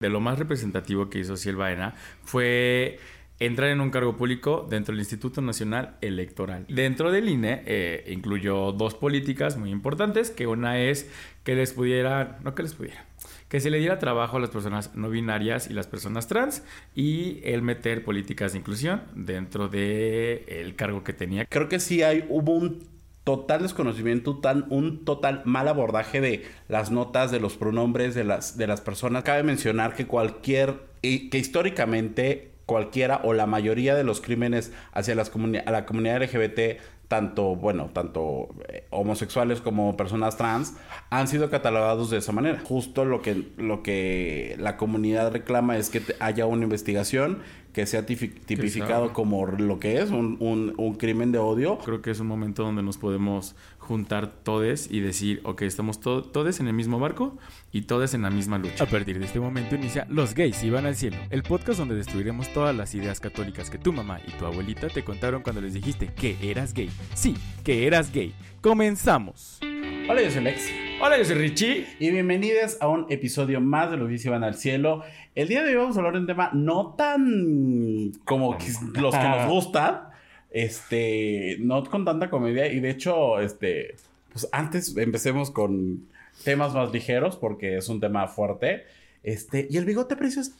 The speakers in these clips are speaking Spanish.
de lo más representativo que hizo Ciel Baena fue entrar en un cargo público dentro del Instituto Nacional Electoral. Dentro del INE eh, incluyó dos políticas muy importantes, que una es que les pudiera, no que les pudiera, que se le diera trabajo a las personas no binarias y las personas trans y el meter políticas de inclusión dentro del el cargo que tenía. Creo que sí hay, hubo un total desconocimiento, tan, un total mal abordaje de las notas, de los pronombres de las, de las personas. Cabe mencionar que cualquier, que históricamente cualquiera o la mayoría de los crímenes hacia las a la comunidad LGBT, tanto, bueno, tanto eh, homosexuales como personas trans, han sido catalogados de esa manera. Justo lo que, lo que la comunidad reclama es que haya una investigación que sea tipificado como lo que es un, un, crimen de odio. Creo que es un momento donde nos podemos juntar todos y decir, ok, estamos todos en el mismo barco y todos en la misma lucha. A partir de este momento inicia Los Gays Iban al Cielo, el podcast donde destruiremos todas las ideas católicas que tu mamá y tu abuelita te contaron cuando les dijiste que eras gay. Sí, que eras gay. Comenzamos. Hola, yo soy Lex. Hola, yo soy Richie. Y bienvenidos a un episodio más de Los Gays Iban al Cielo. El día de hoy vamos a hablar de un tema no tan como los que nos gustan. Este, no con tanta comedia. Y de hecho, este, pues antes empecemos con temas más ligeros porque es un tema fuerte. Este, y el bigote precioso.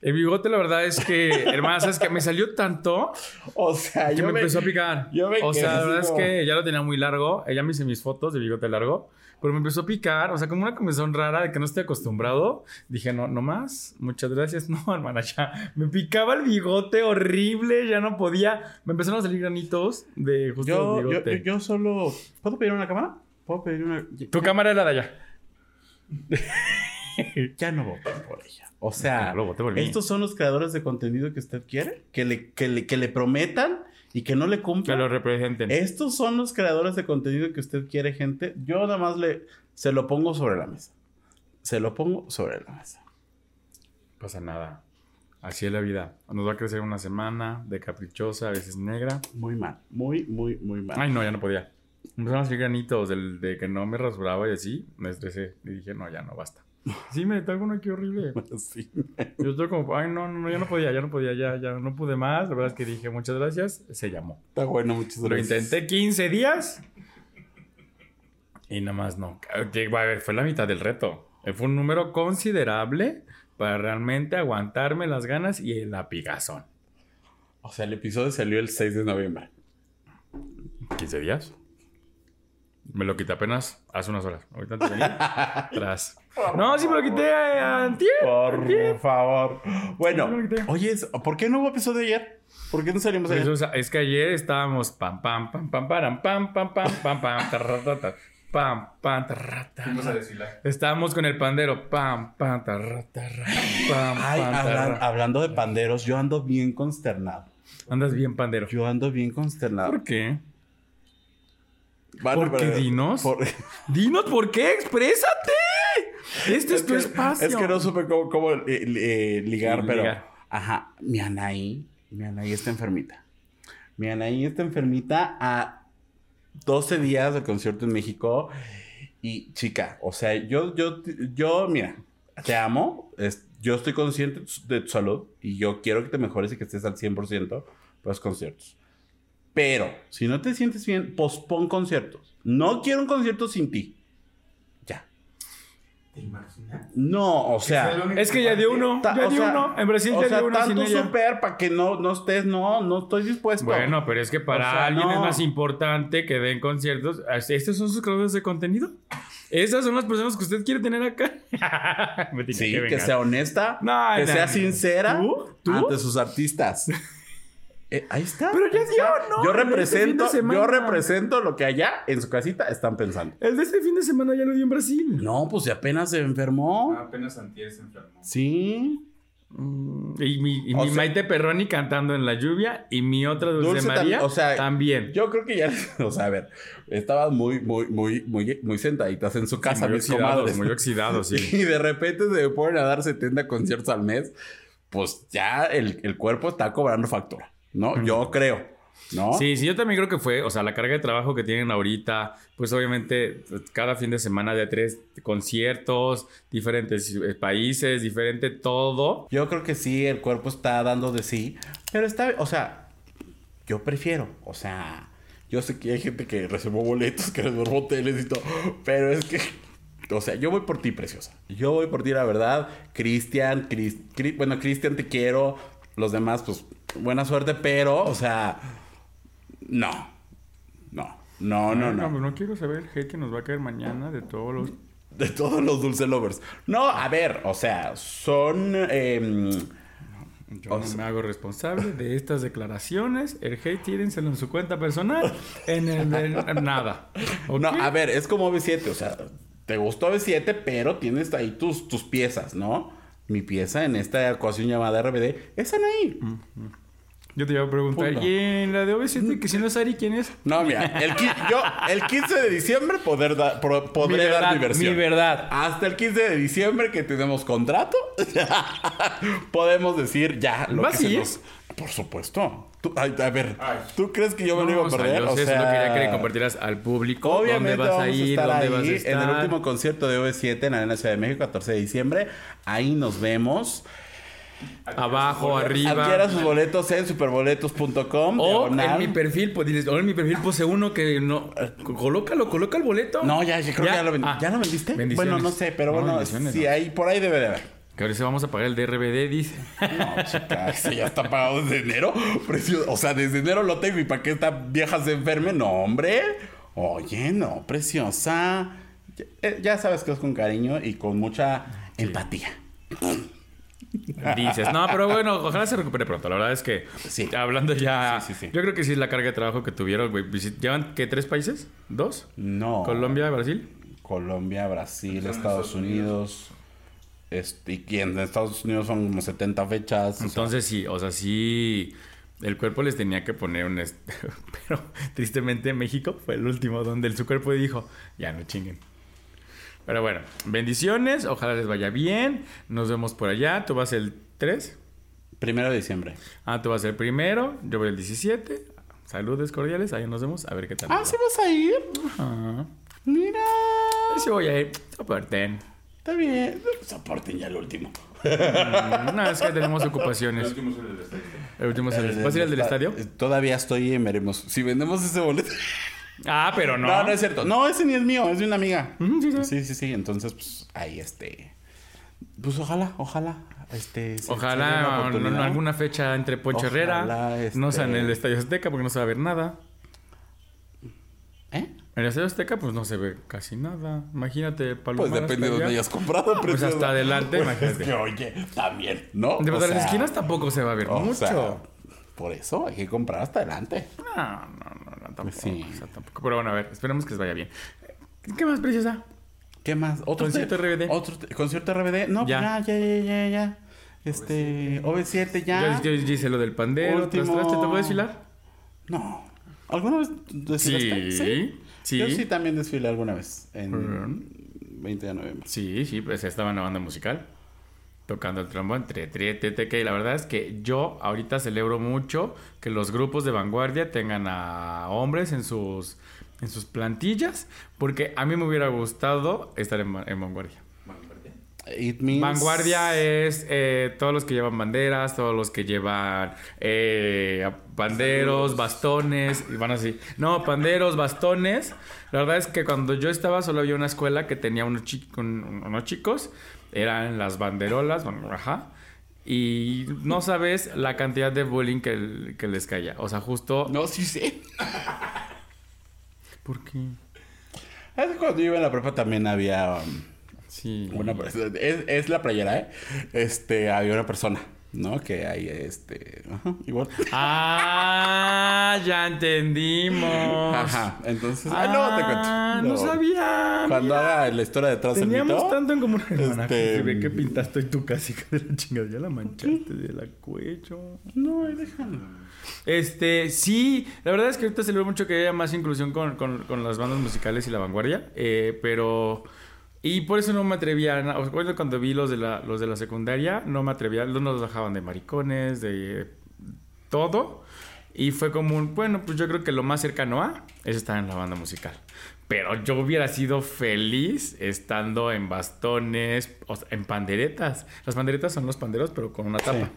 El bigote, la verdad es que, hermana, ¿sabes que Me salió tanto. O sea, que me, empezó a picar. o sea, la verdad es que ya lo tenía muy largo. Ella me hizo mis fotos de bigote largo. Pero me empezó a picar, o sea, como una comezón rara de que no estoy acostumbrado. Dije, no, no más, muchas gracias. No, hermana, ya me picaba el bigote horrible, ya no podía. Me empezaron a salir granitos de justo yo, el bigote. Yo, yo, solo. ¿Puedo pedir una cámara? ¿Puedo pedir una.? Tu cámara era de allá. ya no voten por ella. O sea, estos son los creadores de contenido que usted quiere, que le, que le, que le prometan y que no le cumplan. Que lo representen. Estos son los creadores de contenido que usted quiere, gente. Yo nada más le se lo pongo sobre la mesa. Se lo pongo sobre la mesa. pasa nada. Así es la vida. Nos va a crecer una semana de caprichosa, a veces negra. Muy mal. Muy, muy, muy mal. Ay, no, ya no podía. Empezaron a salir granitos del, de que no me rasuraba y así. Me estresé. Y dije, no, ya no, basta. Sí, me traigo uno aquí horrible. Sí. Yo estoy como, ay, no, no, ya no podía, ya no podía, ya, ya no pude más. La verdad es que dije, muchas gracias. Se llamó. Está bueno, muchas gracias. Lo intenté 15 días. Y nada más no. Fue la mitad del reto. Fue un número considerable para realmente aguantarme las ganas y el apigazón. O sea, el episodio salió el 6 de noviembre. 15 días. Me lo quité apenas hace unas horas. Ahorita te Tras. No, sí me lo quité antier. Por favor. Bueno, oye, ¿por qué no hubo episodio ayer? ¿Por qué no salimos ayer? es que ayer estábamos pam, pam, pam, pam, pam, pam, pam, pam, pam, pam, tarratata, pam, pam, tarrata. Estábamos con el pandero, pam, pam, tarrata, pam, Ay, hablando de panderos, yo ando bien consternado. Andas bien pandero. Yo ando bien consternado. ¿Por qué? ¿Por qué dinos? Dinos, ¿por qué? ¡Exprésate! Este es, tu espacio. Es que no supe cómo, eh, eh, ligar, pero. Ajá. Mi Anaí. Mi Anaí está enfermita. Mi Anaí está enfermita a 12 días del concierto en México. Y chica, o sea, yo, yo, yo, mira, te amo. yo estoy consciente de tu salud y yo quiero que te mejores y que estés al 100% para los conciertos. Pero, si no te sientes bien, pospon conciertos. No quiero un concierto sin ti. ¿Te imaginas? No, o sea. Es que ya dio uno. Ya dio uno. En Brasil ya dio uno. Tanto super para que no, no estés, no, no estoy dispuesto. Bueno, pero es que para alguien es más importante que den conciertos. ¿Estos son sus creadores de contenido? Esas son las personas que usted quiere tener acá. sí, que, sea honesta, que sea sincera ante sus artistas. Eh, ahí está. Pero ya dio, ¿no? Yo este represento, yo represento lo que allá en su casita están pensando. El de este fin de semana ya lo dio en Brasil. No, pues si apenas se enfermó. Ah, apenas antier se enfermó. Sí. Mm, y mi, Maite Perroni cantando en la lluvia y mi otra Dulce, María o sea, también. Yo creo que ya, o sea, a ver, estaban muy, muy, muy, muy, muy sentaditas en su casa, muy oxidados, Muy oxidados, sí. Y de repente se ponen a dar 70 conciertos al mes, pues ya el, el cuerpo está cobrando factura. ¿No? Yo creo. ¿no? Sí, sí, yo también creo que fue, o sea, la carga de trabajo que tienen ahorita, pues obviamente cada fin de semana de tres conciertos, diferentes eh, países, diferente todo. Yo creo que sí, el cuerpo está dando de sí, pero está, o sea, yo prefiero, o sea, yo sé que hay gente que reservó boletos, que reservó hoteles y todo, pero es que, o sea, yo voy por ti, preciosa. Yo voy por ti, la verdad. Cristian, Cris- Cri- bueno, Cristian, te quiero. Los demás, pues, buena suerte, pero, o sea, no. No, no, no, no. pues no quiero saber el hate que nos va a caer mañana de todos los... De todos los dulce lovers. No, a ver, o sea, son. em, Yo O no me hago responsable de estas declaraciones. El hate tírenselo en su cuenta personal. En el... en- nada. No, a ver, es como B7, o sea, te gustó B7, pero tienes ahí tus, tus piezas, ¿no? Mi pieza en esta ecuación llamada RBD es Anaí. Yo te iba a preguntar, Punto. ¿y en la de OV7, que si no es Ari, quién es? No, mira, el, qui- yo el 15 de diciembre poder da- pro- podré Mi dar verdad, mi versión. mi verdad. Hasta el 15 de diciembre que tenemos contrato, podemos decir ya lo ¿Vas que a se ir? nos... Por supuesto. Tú- ay, a ver, ¿tú crees que yo me lo iba a o sea, perder? yo O sé, sea, solo quería que le compartieras al público Obviamente dónde vas vamos a ir, estar dónde ahí vas a estar. en el último concierto de OV7 en la Arena Ciudad de México, 14 de diciembre. Ahí nos vemos. Abajo, arriba. Adquiera sus boletos en superboletos.com. O diagonal. en mi perfil, pues diles, o en mi perfil puse uno que no. Colócalo, coloca el boleto. No, ya, ya creo que ya lo, vendí. Ah, ¿Ya lo vendiste. Bueno, no sé, pero No, bueno, sí, no. ahí, por ahí debe de haber. Que ahora sí vamos a pagar el DRBD, dice. No, chica, ese ya está pagado desde enero. Precioso. O sea, desde enero lo tengo y para que esta vieja se enferme. No, hombre. Oye, no, preciosa. Ya, eh, ya sabes que es con cariño y con mucha empatía. Dices, no, pero bueno, ojalá se recupere pronto. La verdad es que, Sí. hablando ya, Sí, sí, sí. yo creo que sí es la carga de trabajo que tuvieron, güey. ¿Llevan qué? ¿Tres países? ¿Dos? No. Colombia, Brasil. Colombia, Brasil, Estados Estados Unidos. Este, y en Estados Unidos son como 70 fechas. o sea, Entonces sí, o sea, sí, el cuerpo les tenía que poner un... est- Pero tristemente México fue el último donde el, su cuerpo dijo, ya no chinguen. Pero bueno, bendiciones, ojalá les vaya bien, nos vemos por allá, tú vas el 3, primero de diciembre. ah, tú vas el primero, yo voy el 17, saludos cordiales, ahí nos vemos, a ver qué tal. Ah, ¿sí va. vas a ir? Ajá. Mira. Sí voy a ir, soporten. Está bien. Soporten ya el último. Mm, No, es que tenemos El ocupaciones. último es el del estadio. El último es el... ¿Vas a ir al del estadio? Todavía estoy en veremos. Si vendemos ese boleto. Ah, pero no. No, no es cierto. No, ese ni es mío, es de una amiga. Sí, sí. Sí, sí, sí. Entonces, pues, ahí este. Pues ojalá, ojalá. Este. Ojalá en oportunidad. alguna fecha entre Poncho Ojalá, Herrera, este- no sea en el Estadio Azteca porque no se va a ver nada. ¿Eh? En el Estadio Azteca pues no se ve casi nada. Imagínate, Palomar Pues depende de dónde hayas comprado, Pues preciosa. hasta adelante, Pues imagínate. es que, oye, también, ¿no? De verdad, las esquinas tampoco se va a ver mucho. sea, por eso hay que comprar hasta adelante. No, no, no, no, tampoco. sí. o sea, tampoco. Pero bueno, a ver, esperemos que les vaya bien. ¿Qué más, preciosa? ¿Qué más? ¿Otro Concierto RBD. ¿Otro concierto RBD? No, Ya. ya, ya, ya, ya, ya. Este, OV7 ya. Yo, yo hice lo del pandero, Último- ¿te puedo desfilar? No. ¿Alguna vez desfilaste? Sí, sí. Yo sí también desfilé alguna vez. En Ujú. 20 de noviembre. Sí, sí, pues estaba en la banda musical. Tocando el trombón, tre, tre, te, te, que la verdad es que yo ahorita celebro mucho que los grupos de vanguardia tengan a hombres en sus, en sus plantillas, porque a mí me hubiera gustado estar en, en vanguardia. It means... Vanguardia es eh, todos los que llevan banderas, todos los que llevan eh, banderos, bastones, y van así. No, panderos, bastones. La verdad es que cuando yo estaba solo había una escuela que tenía unos, chi- un- unos chicos, eran las banderolas, bueno, ajá. Y no sabes la cantidad de bullying que, que les caía. O sea, justo... No, sí sé. ¿Por qué? Es que cuando yo iba en la prepa también había... um, Sí. una persona... Es, es la playera, ¿eh? Este, había una persona, ¿no? Que ahí, este... Ajá, igual. Ah, ya entendimos. Ajá, entonces... Ah, no, te cuento. Ah, no sabía. Cuando mira. haga la historia detrás del Teníamos mito... tanto en común. Hermana, Este, que ve que pintaste hoy tu casita de la chingada. Ya la manchaste de la cuello. No, déjalo. Este, sí, la verdad es que ahorita celebro mucho que haya más inclusión con, con- con las bandas musicales y la vanguardia. eh, pero. Y por eso no me atrevía. cuando vi los de la, los de la secundaria, no me atrevía. No nos bajaban de maricones, de todo. Y fue como un, bueno, pues yo creo que lo más cercano a es estar en la banda musical. Pero yo hubiera sido feliz estando en bastones, en panderetas. Las panderetas son los panderos, pero con una tapa.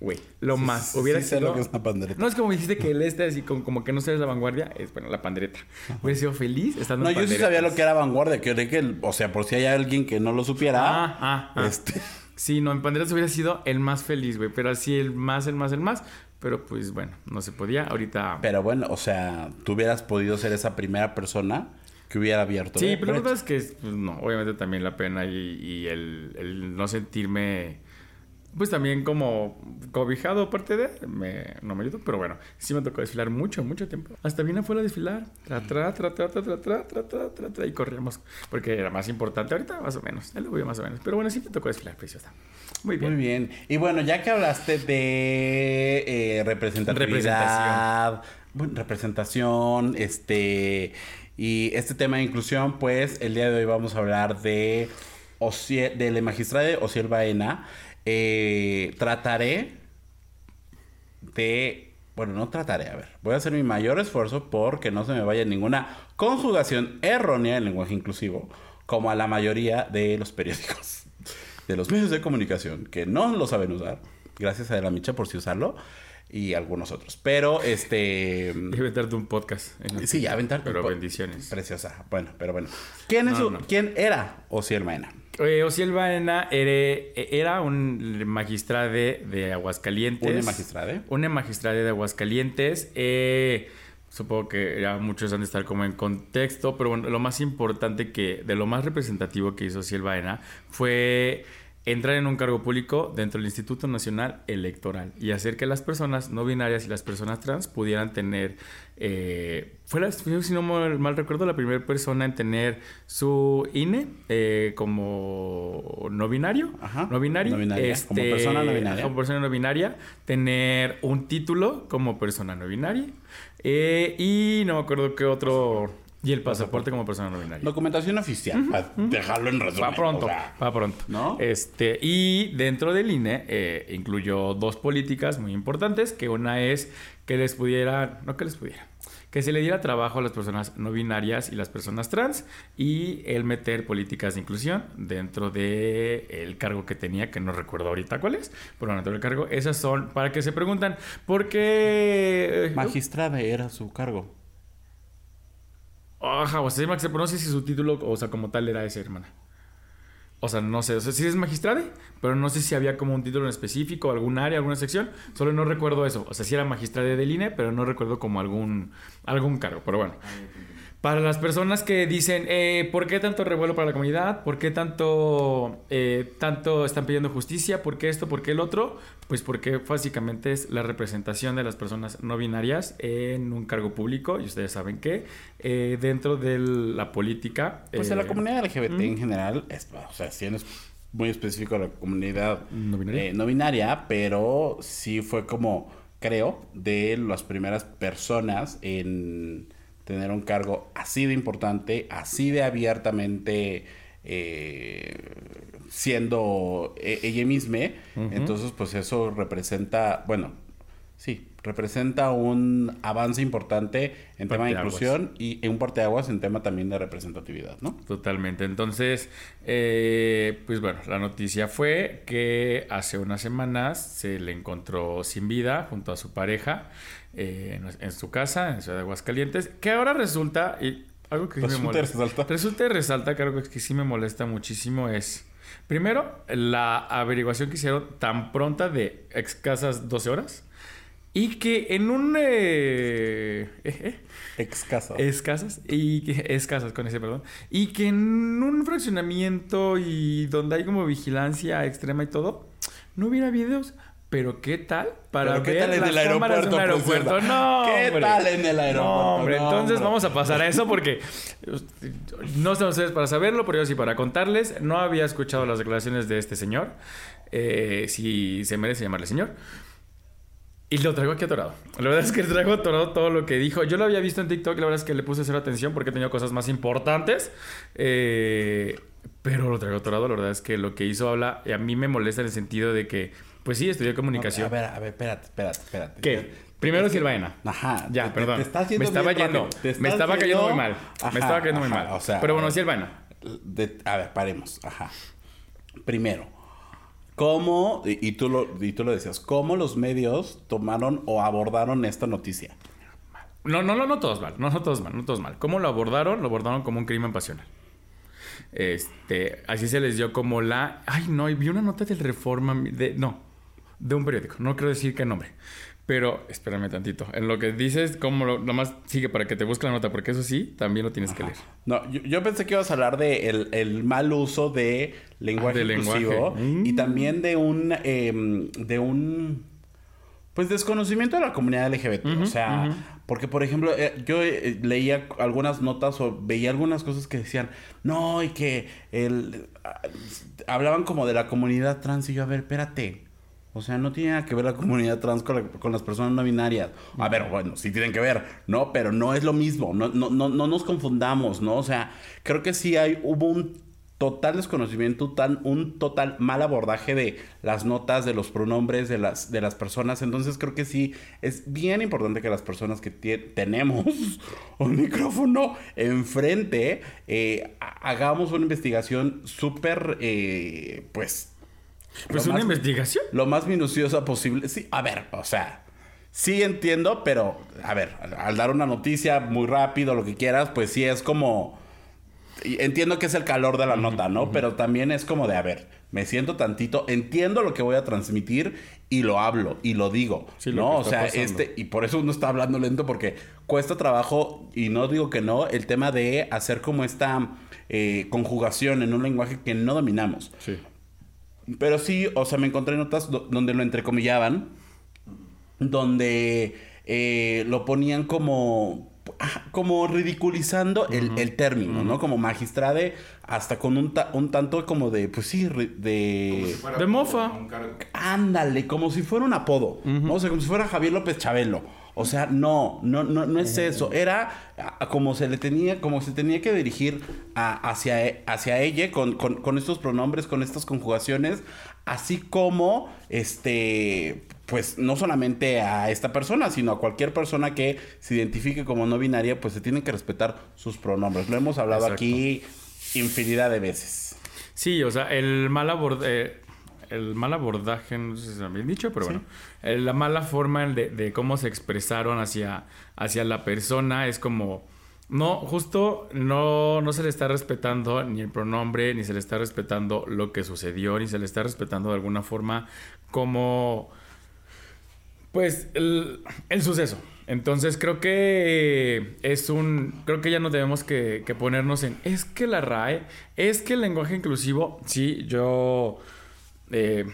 Güey, lo más. hubiera sido. que es una pandereta. No es como dijiste que el este, así como, como que no sabes la vanguardia, es bueno, la pandereta. Hubiera sido feliz estando no, en yo sí sabía lo que era vanguardia, que, que, o sea, por si hay alguien que no lo supiera. Ah, ah, ah. Este. Sí, no, en panderetas hubiera sido el más feliz, güey, pero así el más, el más, el más. Pero pues bueno, no se podía. Ahorita. Pero bueno, o sea, tú hubieras podido ser esa primera persona que hubiera abierto. Sí, pero la verdad es que pues, no, obviamente también la pena y, el, el, no sentirme pues también como cobijado aparte de, me, no me ayudó, pero bueno, sí me tocó desfilar mucho, mucho tiempo. Hasta bien afuera a desfilar, tra, tra, tra, tra, tra, tra, tra, tra, tra, tra, tra, y corríamos, porque era más importante ahorita, más o menos, él lo voy más o menos, pero bueno, sí me tocó desfilar, preciosa. Muy bien. Muy bien. Y bueno, ya que hablaste de eh, representatividad, representación. representación, este, y este tema de inclusión, pues el día de hoy vamos a hablar de, de la magistrada Ociel Baena, eh, trataré de... Bueno, no trataré, a ver. Voy a hacer mi mayor esfuerzo porque no se me vaya ninguna conjugación errónea en lenguaje inclusivo, como a la mayoría de los periódicos, de los medios de comunicación, que no lo saben usar. Gracias a la Micha por si usarlo y algunos otros. Pero este. Aventarte un podcast. sí, aventarte. Pero bendiciones. Preciosa. Bueno, pero bueno. ¿Quién, es ¿quién era Osiel Maena? Eh, Osiel Baena era, un magistrado de Aguascalientes. ¿Un magistrade? Un magistrade de Aguascalientes. Eh, supongo que ya muchos han de estar como en contexto, pero bueno, lo más importante que, de lo más representativo que hizo Osiel Baena fue entrar en un cargo público dentro del Instituto Nacional Electoral y hacer que las personas no binarias y las personas trans pudieran tener, eh, fuera, si no mal, recuerdo, la primera persona en tener su INE eh, como no binario, no binario, como este, persona no binaria, como persona no binaria, tener un título como persona no binaria eh, y no me acuerdo qué otro y el pasaporte como persona no binaria. Documentación oficial, para dejarlo en resumen. Va pronto, va pronto. ¿No? Este, y dentro del INE eh, incluyó dos políticas muy importantes, que una es que les pudiera, no que les pudiera, que se le diera trabajo a las personas no binarias y las personas trans y el meter políticas de inclusión dentro del el cargo que tenía, que no recuerdo ahorita cuál es, pero dentro del cargo, esas son para que se preguntan, ¿por qué... Magistrada era su cargo. Ajá, o sea, no sé si su título, o sea, como tal era ese, hermana. O sea, no sé, o sea, sí es magistrade, pero no sé si había como un título en específico, algún área, alguna sección. Solo no recuerdo eso. O sea, sí era magistrade del INE, pero no recuerdo como algún, algún cargo. Pero bueno. Para las personas que dicen, eh, ¿por qué tanto revuelo para la comunidad? ¿Por qué tanto, eh, tanto están pidiendo justicia? ¿Por qué esto? ¿Por qué el otro? Pues porque básicamente es la representación de las personas no binarias en un cargo público. Y ustedes saben que eh, dentro de la política... Pues en la comunidad LGBT en general, o sea, si es muy específico la comunidad no binaria. no binaria, pero sí fue como, creo, de las primeras personas en tener un cargo así de importante, así de abiertamente eh, siendo e-, ella misma. Entonces, pues eso representa, bueno, sí, representa un avance importante en tema de inclusión y en un aguas en tema también de representatividad, ¿no? Totalmente. Entonces, eh, pues bueno, la noticia fue que hace unas semanas se le encontró sin vida junto a su pareja. Eh, en, su casa, en Ciudad de Aguascalientes, que ahora resulta, y algo que sí me molesta, resalta. resulta y resalta que algo que sí me molesta muchísimo es, primero, la averiguación que hicieron tan pronta de escasas 12 horas, y que en un... Eh, eh, Escasas. Escasas. Y que, escasas con ese, perdón. Y que en un fraccionamiento y donde hay como vigilancia extrema y todo, no hubiera videos. Pero ¿qué tal para ver tal en las el cámaras aeropuerto, aeropuerto? No, ¿Qué tal en el aeropuerto? No, hombre, entonces vamos a pasar a eso porque no están ustedes para saberlo, pero yo sí para contarles. No había escuchado las declaraciones de este señor, eh, si se merece llamarle señor. Y lo traigo aquí atorado. La verdad es que traigo atorado todo lo que dijo. Yo lo había visto en TikTok y la verdad es que le puse cero atención porque tenía cosas más importantes. Eh, pero lo traigo atorado. La verdad es que lo que hizo habla, a mí me molesta en el sentido de que, pues sí, estudié comunicación. a ver, a ver, espérate, espérate, espérate. ¿Qué? Primero Silvaina. Ajá. Ya, perdón. me estaba yendo. Me estaba cayendo muy mal. me estaba cayendo muy mal. O sea, pero bueno, Silvaina. a ver, paremos. Ajá. Primero, ¿cómo, y, tú lo, y tú lo decías, cómo los medios tomaron o abordaron esta noticia? No, no, no, no todos mal, no, no todos mal, no todos mal. ¿Cómo lo abordaron? Lo abordaron como un crimen pasional. Este, así se les dio como la. Ay, no, y vi una nota del Reforma. De, no, de un periódico. No quiero decir qué nombre. Pero espérame tantito. En lo que dices, como lo, nomás sigue para que te busque la nota, porque eso sí, también lo tienes que leer. No, yo, pensé que ibas a hablar de el, mal uso de lenguaje ah, inclusivo y mm. también de un em, de un pues desconocimiento de la comunidad LGBT. o sea, porque por ejemplo, eh, yo eh, leía algunas notas o veía algunas cosas que decían, no, y que el, ah, hablaban como de la comunidad trans y yo, a ver, espérate. O sea, no tiene nada que ver la comunidad trans con, con, las personas no binarias. A ver, bueno, sí tienen que ver, ¿no? Pero no es lo mismo. No, no, no, no nos confundamos, ¿no? O sea, creo que sí hay, hubo un total desconocimiento, tan, un total mal abordaje de las notas, de los pronombres de las, de las personas. Entonces creo que sí, es bien importante que las personas que tenemos un micrófono enfrente, eh, hagamos una investigación súper, eh, pues... Pues una investigación. Lo más minuciosa posible. Sí, a ver, o sea... Sí entiendo, pero a ver, al dar una noticia muy rápido, lo que quieras, pues sí es como entiendo que es el calor de la nota, ¿no? Pero también es como de, a ver, me siento tantito, entiendo lo que voy a transmitir y lo hablo y lo digo, ¿no? O sea, este, y por eso uno está hablando lento porque cuesta trabajo, y no digo que no, el tema de hacer como esta eh, conjugación en un lenguaje que no dominamos. Sí. Pero sí, o sea, me encontré notas donde lo entrecomillaban, donde eh, lo ponían como como ridiculizando el, término, ¿no? Como magistrade, hasta con un, un tanto como de, pues sí, de... de mofa. Ándale, como si fuera un apodo, ¿no? O sea, como si fuera Javier López Chabelo. O sea, no, no, no, no es eso. Era como se le tenía, como se tenía que dirigir hacia, hacia ella con, con, estos pronombres, con estas conjugaciones, así como este pues no solamente a esta persona, sino a cualquier persona que se identifique como no binaria, pues se tienen que respetar sus pronombres. Lo hemos hablado aquí infinidad de veces. Sí, o sea, el mal abordaje, eh, el mal abordaje, no sé si se ha bien dicho, pero bueno, la mala forma de, de, cómo se expresaron hacia, hacia la persona es como... No, justo no, no se le está respetando ni el pronombre, ni se le está respetando lo que sucedió, ni se le está respetando de alguna forma como pues el, suceso. Entonces creo que es un... Creo que ya no debemos que, ponernos en... Es que la RAE, es que el lenguaje inclusivo, sí, yo... Eh,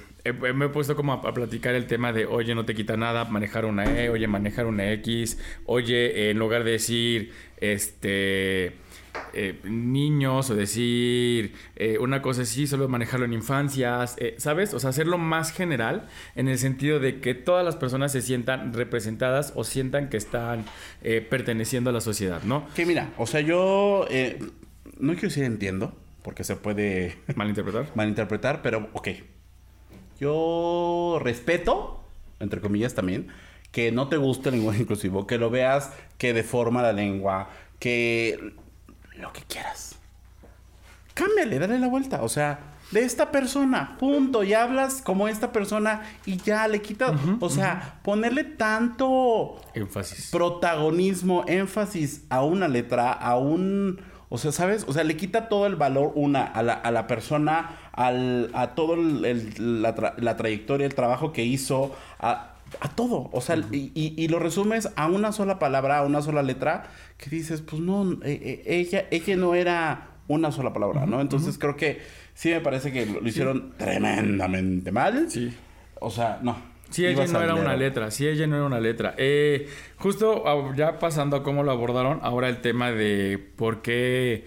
me he puesto como a, platicar el tema de, oye, no te quita nada manejar una E, oye, manejar una X, oye, en lugar de decir, este eh, niños o decir eh, una cosa así, solo manejarlo en infancias, eh, ¿sabes? O sea, hacerlo más general en el sentido de que todas las personas se sientan representadas o sientan que están perteneciendo a la sociedad, ¿no? Que mira, o sea, yo no quiero decir entiendo, porque se puede malinterpretar. malinterpretar, pero ok. Yo respeto, entre comillas también, que no te guste el lenguaje inclusivo, que lo veas que deforma la lengua, que lo que quieras. Cámbiale, dale la vuelta. O sea, de esta persona, punto. Y hablas como esta persona y ya le quitas. o sea, ponerle tanto énfasis. Protagonismo, énfasis a una letra, a un. O sea, ¿sabes? O sea, le quita todo el valor, una, a la, a la persona, al, a todo la, la, trayectoria, el trabajo que hizo, a, a todo. O sea, y, y, lo resumes a una sola palabra, a una sola letra, que dices, pues no, eh, eh, ella, ella no era una sola palabra, ¿no? Entonces creo que sí me parece que lo, hicieron tremendamente mal. Sí. O sea, no. Sí, ella no era una letra, sí, ella no era una letra. Eh, justo ya pasando a cómo lo abordaron, ahora el tema de por qué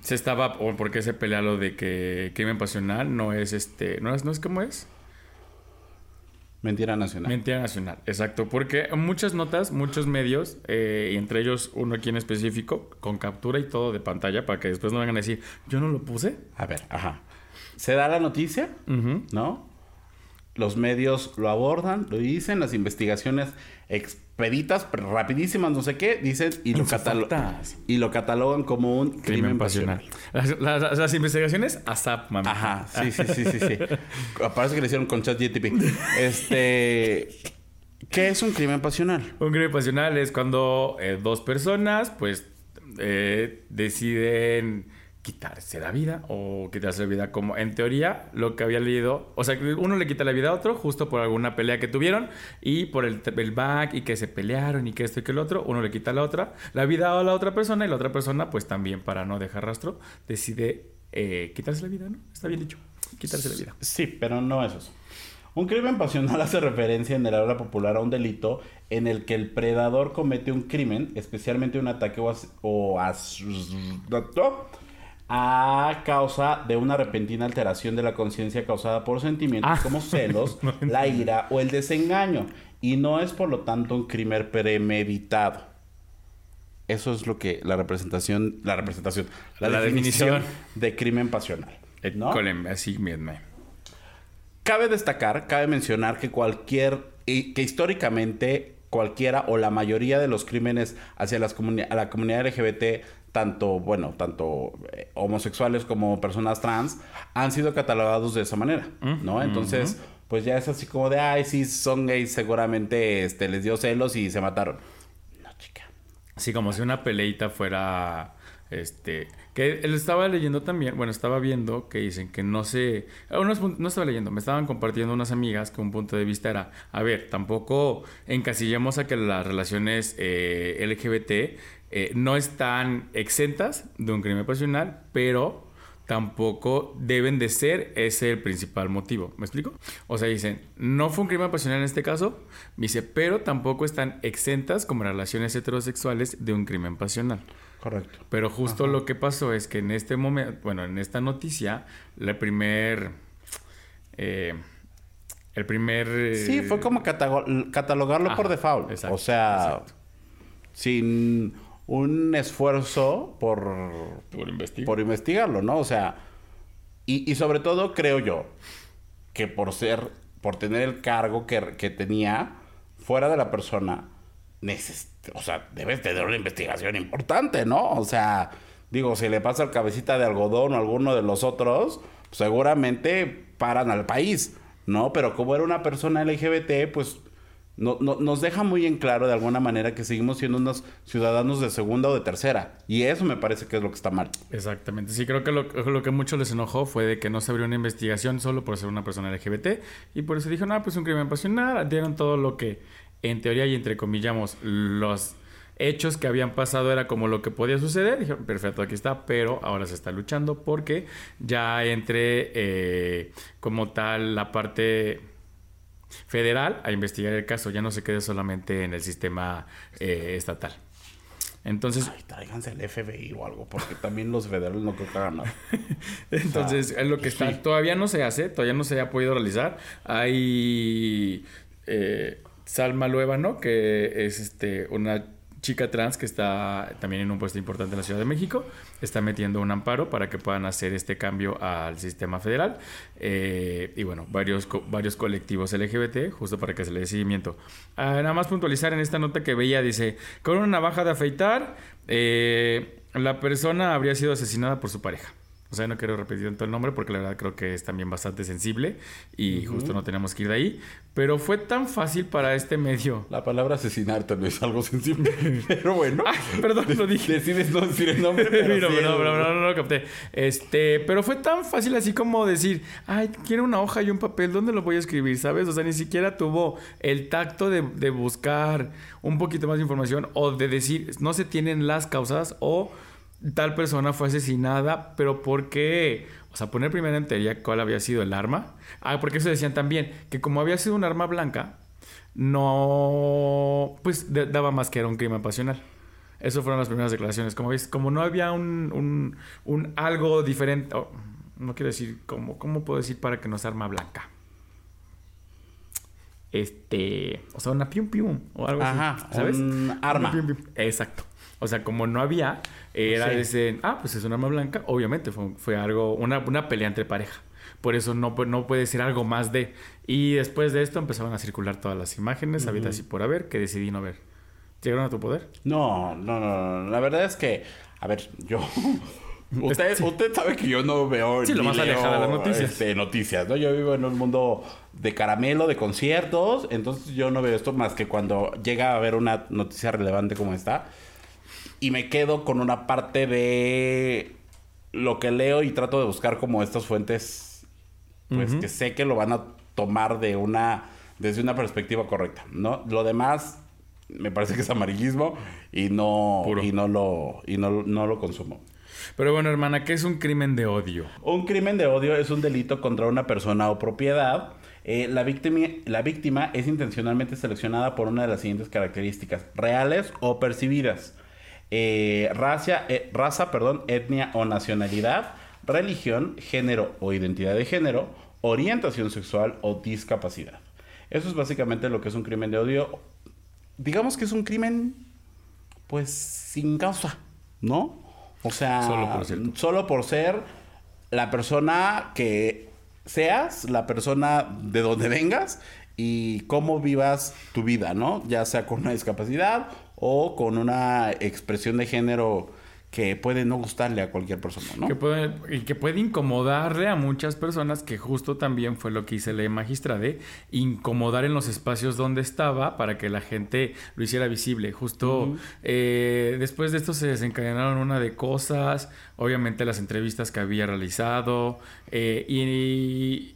se estaba, o por qué se pelea lo de que crimen pasional no es este, no es, no es como es. Mentira nacional. Mentira nacional, exacto. Porque muchas notas, muchos medios, eh, y entre ellos uno aquí en específico, con captura y todo de pantalla, para que después no vengan a decir, yo no lo puse. A ver, ajá. Se da la noticia, ¿no? Los medios lo abordan, lo dicen, las investigaciones expeditas, rapidísimas, no sé qué, dicen y lo, y lo catalogan como un crimen, pasional. Las, investigaciones ASAP, mami. Ajá, sí, sí, sí, sí, sí. Parece que le hicieron con ChatGTP. Este... ¿Qué es un crimen pasional? Un crimen pasional es cuando eh, dos personas, pues, eh, deciden quitarse la vida o quitarse la vida como en teoría lo que había leído, o sea, uno le quita la vida a otro justo por alguna pelea que tuvieron y por el, back y que se pelearon y que esto y que el otro, uno le quita la otra, la vida a la otra persona y la otra persona pues también para no dejar rastro decide eh, quitarse la vida, ¿no? Está bien dicho, quitarse la vida. Sí, pero no es eso. Un crimen pasional hace referencia en el habla popular a un delito en el que el predador comete un crimen, especialmente un ataque o, o a causa de una repentina alteración de la conciencia causada por sentimientos ah. como celos, la ira o el desengaño. Y no es por lo tanto un crimen premeditado. Eso es lo que la representación, la representación, la, definición, de crimen pasional. ¿no? Cabe destacar, cabe mencionar que cualquier, que históricamente cualquiera o la mayoría de los crímenes hacia las a la comunidad LGBT tanto, bueno, tanto eh, homosexuales como personas trans han sido catalogados de esa manera, ¿no? Entonces, pues ya es así como de, ay, sí, son gays, seguramente este, les dio celos y se mataron. No, chica. Sí, como si una peleita fuera, este, que él estaba leyendo también, bueno, estaba viendo que dicen que no se, no estaba leyendo, me estaban compartiendo unas amigas que un punto de vista era, a ver, tampoco encasillemos a que las relaciones eh, LGBT eh, no están exentas de un crimen pasional, pero tampoco deben de ser ese el principal motivo. ¿Me explico? O sea, dicen, no fue un crimen pasional en este caso, dice, pero tampoco están exentas como relaciones heterosexuales de un crimen pasional. Correcto. Pero justo lo que pasó es que en este momento, bueno, en esta noticia, la primer... Eh, el primer... sí, fue como catalogarlo por default. o sea, sin un esfuerzo por, por, investigarlo, ¿no? O sea, y, sobre todo creo yo que por ser, por tener el cargo que, tenía fuera de la persona, o sea, debes tener una investigación importante, ¿no? O sea, digo, si le pasa el cabecita de algodón o alguno de los otros, seguramente paran al país, ¿no? Pero como era una persona LGBT, pues no, nos deja muy en claro de alguna manera que seguimos siendo unos ciudadanos de segunda o de tercera. Y eso me parece que es lo que está mal. Exactamente. Sí, creo que lo, lo que mucho les enojó fue de que no se abrió una investigación solo por ser una persona LGBT. Y por eso dijo, no, pues un crimen pasional. Dieron todo lo que, en teoría y entre comillamos, los hechos que habían pasado era como lo que podía suceder. Dijeron, perfecto, aquí está, pero ahora se está luchando porque ya entre eh, como tal la parte federal a investigar el caso, ya no se quede solamente en el sistema eh, estatal. Entonces. Ay, tráiganse el FBI o algo, porque también los federales no creo que hagan nada. Entonces, es lo que está. Todavía no se hace, todavía no se ha podido realizar. Hay. Eh, Salma Luébano, que es este, una chica trans que está también en un puesto importante en la Ciudad de México, está metiendo un amparo para que puedan hacer este cambio al sistema federal. Eh, y bueno, varios, varios colectivos LGBT, justo para que se le dé seguimiento. Ah, nada más puntualizar en esta nota que veía, dice, con una navaja de afeitar, eh, la persona habría sido asesinada por su pareja. O sea, no quiero repetir tanto el nombre porque la verdad creo que es también bastante sensible y justo no tenemos que ir de ahí. Pero fue tan fácil para este medio. La palabra asesinarte no es algo sensible. pero bueno. perdón, lo dije. Decides no decir el nombre. Pero no, no, no, no, lo capté. Este, pero fue tan fácil así como decir, ay, quiero una hoja y un papel, ¿dónde lo voy a escribir? ¿Sabes? O sea, ni siquiera tuvo el tacto de, de buscar un poquito más de información o de decir, no se tienen las causas o tal persona fue asesinada, pero ¿por qué? O sea, poner primero en teoría cuál había sido el arma. Ah, porque eso decían también, que como había sido un arma blanca, no, pues daba más que era un crimen pasional. Eso fueron las primeras declaraciones. Como ves, como no había un, un, algo diferente, no quiero decir, ¿cómo, ¿cómo puedo decir para que no sea arma blanca? este, o sea, una pium pium o algo así, ¿sabes? Un arma. Exacto. O sea, como no había, era ese, ah, pues es un arma blanca, obviamente fue, fue algo, una, una pelea entre pareja. Por eso no, no puede ser algo más de. Y después de esto empezaban a circular todas las imágenes, uh así por haber, que decidí no ver. ¿Llegaron a tu poder? No, no, no. La verdad es que, a ver, yo. Usted, usted sabe que yo no veo. Sí, lo más alejado de las noticias. Este, noticias, ¿no? Yo vivo en un mundo de caramelo, de conciertos. Entonces yo no veo esto más que cuando llega a haber una noticia relevante como esta. Y me quedo con una parte de lo que leo y trato de buscar como estas fuentes pues que sé que lo van a tomar de una, desde una perspectiva correcta, ¿no? Lo demás me parece que es amarillismo y no, y no lo, y no, no lo consumo. Pero bueno, hermana, ¿qué es un crimen de odio? Un crimen de odio es un delito contra una persona o propiedad. Eh, la, víctima, la víctima es intencionalmente seleccionada por una de las siguientes características, reales o percibidas. Eh, raza, eh, raza, perdón, etnia o nacionalidad, religión, género o identidad de género, orientación sexual o discapacidad. Eso es básicamente lo que es un crimen de odio. Digamos que es un crimen, pues, sin causa, ¿no? O sea, solo por, ser la persona que seas, la persona de donde vengas y cómo vivas tu vida, ¿no? Ya sea con una discapacidad o con una expresión de género que puede no gustarle a cualquier persona, ¿no? Que puede, y que puede incomodarle a muchas personas, que justo también fue lo que hice la magistrade, incomodar en los espacios donde estaba para que la gente lo hiciera visible. Justo eh, después de esto se desencadenaron una de cosas, obviamente las entrevistas que había realizado, eh, y,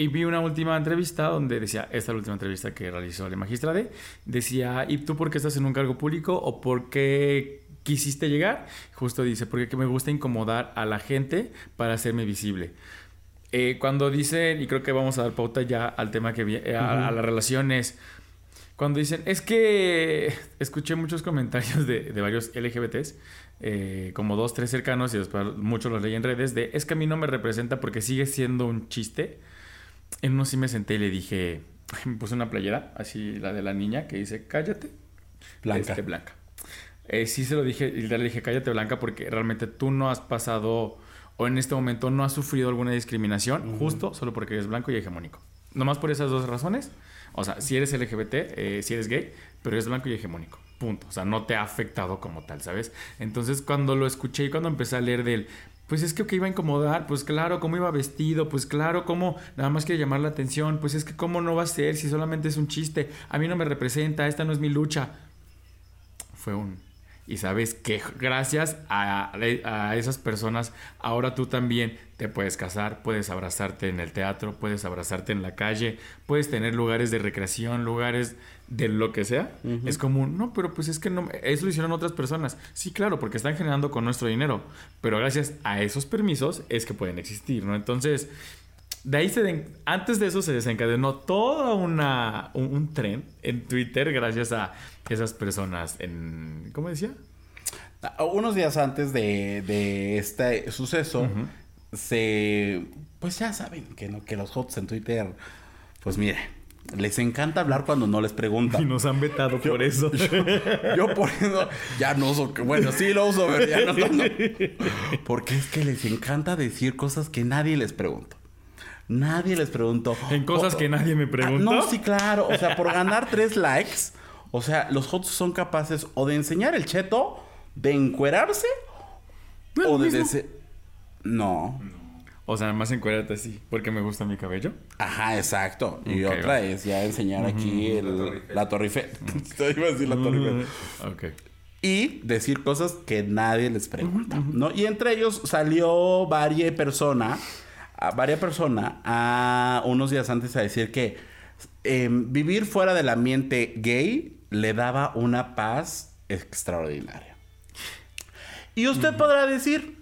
y vi una última entrevista donde decía, esta es la última entrevista que realizó la magistrade, decía, ¿y tú por qué estás en un cargo público o por qué quisiste llegar? Justo dice, porque me gusta incomodar a la gente para hacerme visible. Eh, cuando dicen, y creo que vamos a dar pauta ya al tema que viene, a, las relaciones, cuando dicen, es que escuché muchos comentarios de, varios LGBTs, eh, como dos, tres cercanos, y después muchos los leí en redes, de, es que a mí no me representa porque sigue siendo un chiste. En uno sí me senté y le dije, me puse una playera, así la de la niña, que dice, cállate. Blanca. Este, blanca. Eh, sí se lo dije, y le dije, cállate Blanca, porque realmente tú no has pasado o en este momento no has sufrido alguna discriminación, justo solo porque eres blanco y hegemónico. Nomás por esas dos razones. O sea, si eres LGBT, eh, si eres gay, pero eres blanco y hegemónico. Punto. O sea, no te ha afectado como tal, ¿sabes? Entonces, cuando lo escuché y cuando empecé a leer del, pues es que que iba a incomodar, pues claro, cómo iba vestido, pues claro, cómo nada más quiere llamar la atención, pues es que cómo no va a ser si solamente es un chiste, a mí no me representa, esta no es mi lucha. Fue un y sabes que gracias a, esas personas ahora tú también te puedes casar, puedes abrazarte en el teatro, puedes abrazarte en la calle, puedes tener lugares de recreación, lugares de lo que sea. Es como, no, pero pues es que no, eso lo hicieron otras personas. Sí, claro, porque están generando con nuestro dinero, pero gracias a esos permisos es que pueden existir, ¿no? Entonces, de ahí se antes de eso se desencadenó todo una, un, tren en Twitter gracias a esas personas en... ¿Cómo decía? Ah, unos días antes de, este suceso, se... Pues ya saben que, no, que los hots en Twitter, pues mire, les encanta hablar cuando no les preguntan. Y nos han vetado por eso. Yo, por eso ya no uso. Bueno, sí lo uso, pero ya no, no, Porque es que les encanta decir cosas que nadie les pregunta. Nadie les preguntó. En cosas que nadie me preguntó. Ah, no, sí, claro. O sea, por ganar tres likes, o sea, los Hots son capaces o de enseñar el cheto, de encuerarse, o de... No. O sea, más encuerarte así, porque me gusta mi cabello. Ajá, exacto. Y otra es ya enseñar aquí el, la torre Eiffel. Te iba a decir la torre Ok. Y decir cosas que nadie les pregunta, ¿no? Y entre ellos salió varias personas a varias personas a unos días antes a decir que em, vivir fuera del ambiente gay le daba una paz extraordinaria. Y usted podrá decir...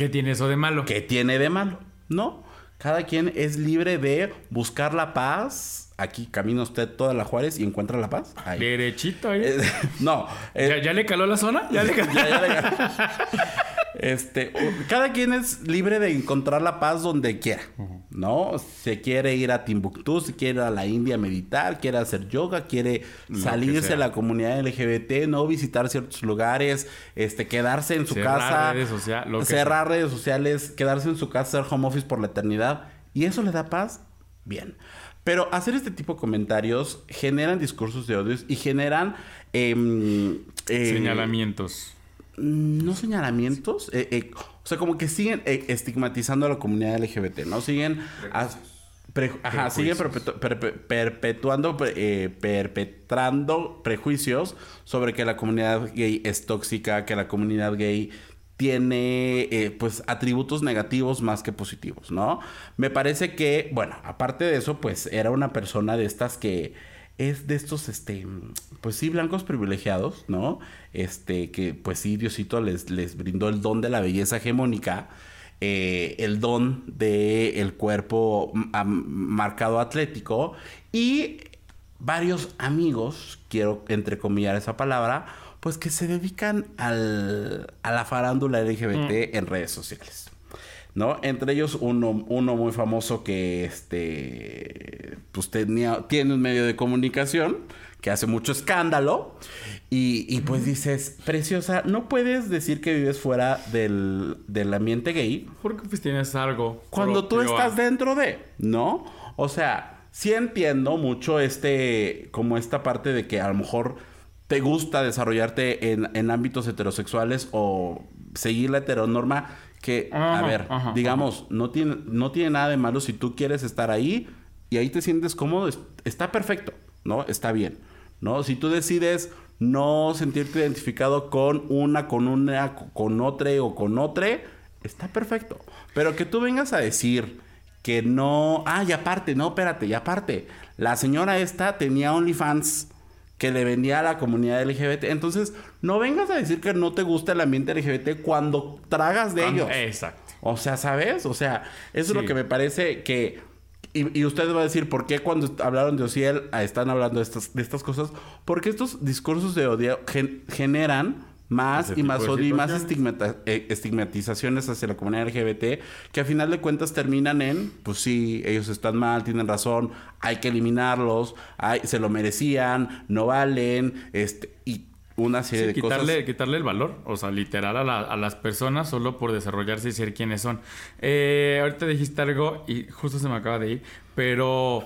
¿Qué tiene eso de malo? ¿Qué tiene de malo? ¿No? Cada quien es libre de buscar la paz. Aquí camina usted toda la Juárez y encuentra la paz. Derechito ahí. no. ¿Ya, le caló la zona? ¿Ya le caló? Este, cada quien es libre de encontrar la paz donde quiera, ¿no? Se quiere ir a Timbuktu, se quiere ir a la India a meditar, quiere hacer yoga, quiere salirse de la comunidad LGBT, no visitar ciertos lugares, este, quedarse en su casa, redes cerrar redes sociales, quedarse en su casa, hacer home office por la eternidad. ¿Y eso le da paz? Bien. Pero hacer este tipo de comentarios generan discursos de odios y generan... Em, eh, Señalamientos no señalamientos, eh, eh, o sea, como que siguen eh, estigmatizando a la comunidad LGBT, ¿no? Siguen... ajá, siguen perpetuando, perpetrando prejuicios sobre que la comunidad gay es tóxica, que la comunidad gay tiene pues atributos negativos más que positivos, ¿no? Me parece que, bueno, aparte de eso, pues era una persona de estas que es de estos, este, pues sí, blancos privilegiados, ¿no? Este, que pues sí, Diosito les, les brindó el don de la belleza hegemónica, eh, el don del el cuerpo marcado atlético y varios amigos, quiero entrecomillar esa palabra, pues que se dedican al, a la farándula LGBT mm. en redes sociales. ¿No? Entre ellos uno, uno muy famoso que este, pues tenía, tiene un medio de comunicación que hace mucho escándalo y, pues dices, preciosa, no puedes decir que vives fuera del, del ambiente gay. Porque pues tienes algo. Cuando tú estás dentro de, ¿no? O sea, sí entiendo mucho este, como esta parte de que a lo mejor te gusta desarrollarte en, en ámbitos heterosexuales o seguir la heteronorma que, a ver, digamos, No, tiene, no tiene nada de malo si tú quieres estar ahí y ahí te sientes cómodo, está perfecto, ¿no? Está bien, ¿no? Si tú decides no sentirte identificado con una, con una, con otra o con otra, está perfecto. Pero que tú vengas a decir que no, ah, y aparte, no, espérate, y aparte, la señora esta tenía OnlyFans que le vendía a la comunidad LGBT. Entonces, no vengas a decir que no te gusta el ambiente LGBT cuando tragas de ellos. Exacto. O sea, ¿sabes? O sea, eso es lo que me parece que... Y, y, usted va a decir, ¿por qué cuando hablaron de Ociel ah, están hablando de estas, de estas cosas? Porque estos discursos de odio generan más y más odio y más eh, estigmatizaciones hacia la comunidad LGBT que a final de cuentas terminan en, pues sí, ellos están mal, tienen razón, hay que eliminarlos, hay, se lo merecían, no valen, este, y una serie de quitarle, cosas. Quitarle el valor, o sea, literal a, las personas solo por desarrollarse y ser quienes son. Eh, ahorita dijiste algo y justo se me acaba de ir, pero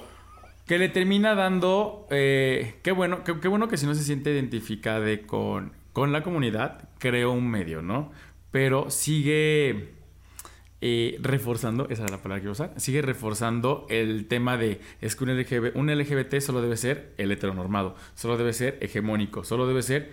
que le termina dando, eh, qué bueno, qué, qué bueno que si no se siente identificada con con la comunidad creó un medio, ¿no? Pero sigue eh, reforzando, esa es la palabra que iba a usar, sigue reforzando el tema de es que un LGBT, un LGBT solo debe ser el heteronormado, solo debe ser hegemónico, solo debe ser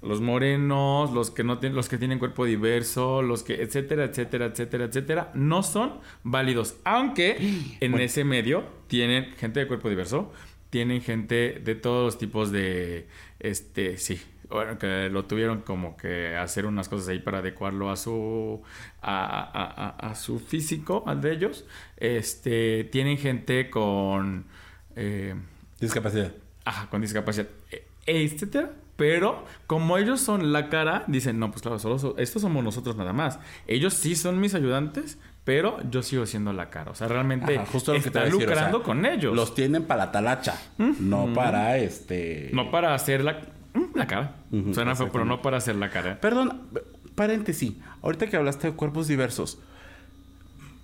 los morenos, los que no tienen, los que tienen cuerpo diverso, los que, etcétera, etcétera, etcétera, etcétera, no son válidos. Aunque en ese medio tienen gente de cuerpo diverso, tienen gente de todos los tipos de, este, sí, bueno, que lo tuvieron como que hacer unas cosas ahí para adecuarlo a su a, su físico, al de ellos. Este, tienen gente con eh, discapacidad. Ajá, con discapacidad, e, etcétera. Pero como ellos son la cara, dicen, no, pues claro, solo estos somos nosotros nada más. Ellos sí son mis ayudantes, pero yo sigo siendo la cara. O sea, realmente justo lo está lucrando con ellos. Los tienen para la talacha, no para este... No para hacer la la cara. Suena feo, pero no para hacer la cara. Perdón, paréntesis. Ahorita que hablaste de cuerpos diversos.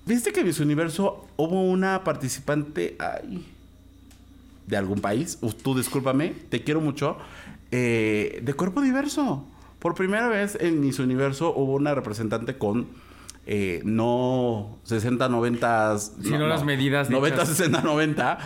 ¿Viste que en su universo hubo una participante de algún país? tú discúlpame, te quiero mucho. Eh, de cuerpo diverso. Por primera vez en Miss Universo hubo una representante con eh, no 60, 90. Sino no, las medidas. 90, 60, 90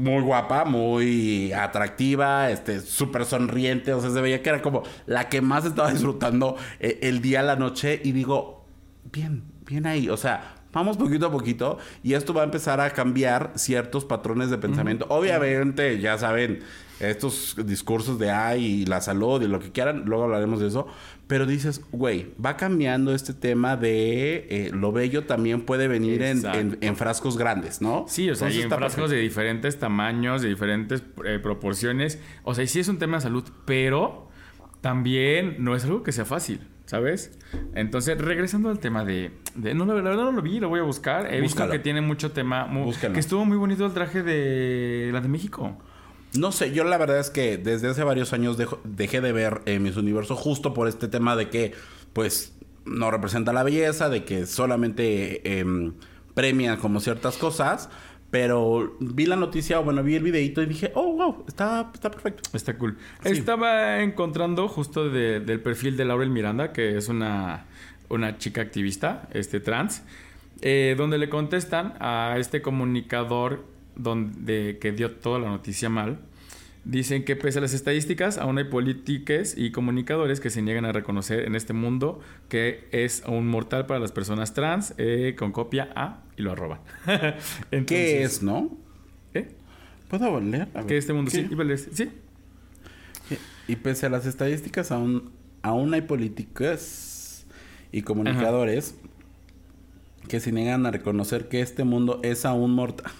muy guapa, muy atractiva, este, súper sonriente, o sea, se veía que era como la que más estaba disfrutando eh, el día, la noche, y digo, bien, bien ahí, o sea, vamos poquito a poquito, y esto va a empezar a cambiar ciertos patrones de pensamiento. Obviamente, ya saben, estos discursos de ay y la salud y lo que quieran, luego hablaremos de eso, pero dices, güey, va cambiando este tema de eh, lo bello también puede venir en, frascos grandes, ¿no? Sí, o sea, en frascos de diferentes tamaños, de diferentes eh, proporciones. O sea, sí es un tema de salud, pero también no es algo que sea fácil. ¿Sabes? Entonces, regresando al tema de... no, la verdad no lo vi, lo voy a buscar. He visto que tiene mucho tema... que estuvo muy bonito el traje de la de México. No sé, yo la verdad es que desde hace varios años dejé de ver eh, Miss Universo justo por este tema de que, pues, no representa la belleza, de que solamente em, premian como ciertas cosas. Pero vi la noticia, o bueno, vi el videito y dije, oh, wow, está, está perfecto. Está cool. Estaba encontrando justo del perfil de Laurel Miranda, que es una, una chica activista, este trans, eh, donde le contestan a este comunicador donde, que dio toda la noticia mal Dicen que pese a las estadísticas, aún hay políticos y comunicadores que se niegan a reconocer en este mundo que es un mortal para las personas trans eh, con copia A y lo arroban. ¿Qué es, no? ¿Eh? ¿Puedo leer? Que este mundo sí. sí. Y pese a las estadísticas, aún, aún hay políticos y comunicadores que se niegan a reconocer que este mundo es aún mortal.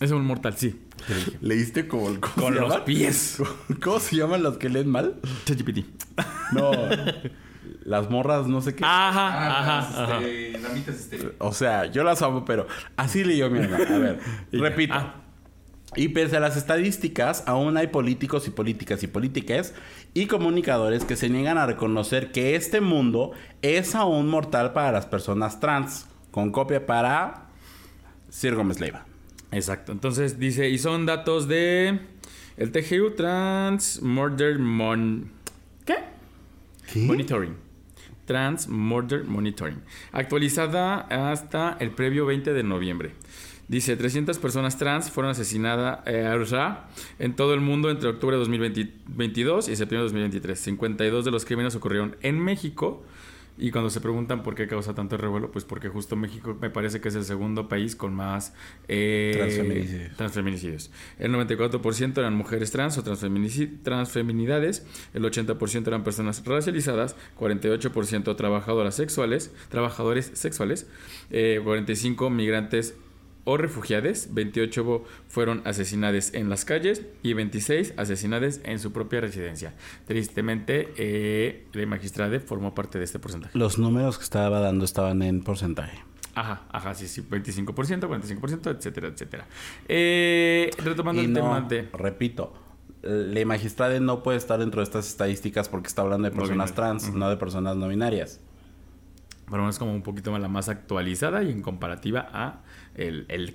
Es un mortal, sí. Leíste como el Con los pies. ¿Cómo se llaman las que leen mal? ChatGPT. No. Las morras, no sé qué. Ajá, ah, ajá. Este, este. O sea, yo las amo, pero así leyó mi hermana. A ver, repito. Ah. Y pese a las estadísticas, aún hay políticos y políticas y políticas y comunicadores que se niegan a reconocer que este mundo es aún mortal para las personas trans. Con copia para Sir Gómez Leiva. Exacto. Entonces dice, y son datos de el TGU Trans Murder Mon... ¿Qué? Monitoring. Trans Murder Monitoring. Actualizada hasta el previo 20 de noviembre. Dice, 300 personas trans fueron asesinadas eh, en todo el mundo entre octubre de 2022 y septiembre de 2023. 52 de los crímenes ocurrieron en México y cuando se preguntan por qué causa tanto revuelo, pues porque justo México me parece que es el segundo país con más eh, transfeminicidios. El 94% eran mujeres trans o transfeminidades, el 80% eran personas racializadas, 48% trabajadoras sexuales, trabajadores sexuales, 45 eh, migrantes o refugiados, 28 fueron asesinadas en las calles y 26 asesinadas en su propia residencia. Tristemente, eh, la magistrada formó parte de este porcentaje. Los números que estaba dando estaban en porcentaje. Ajá, ajá, sí, sí, 25%, 45%, etcétera, etcétera. Eh, retomando el tema de... Repito, la magistrada no puede estar dentro de estas estadísticas porque está hablando de personas trans, no de personas no binarias. Bueno, es como un poquito más la más actualizada y en comparativa a el, el,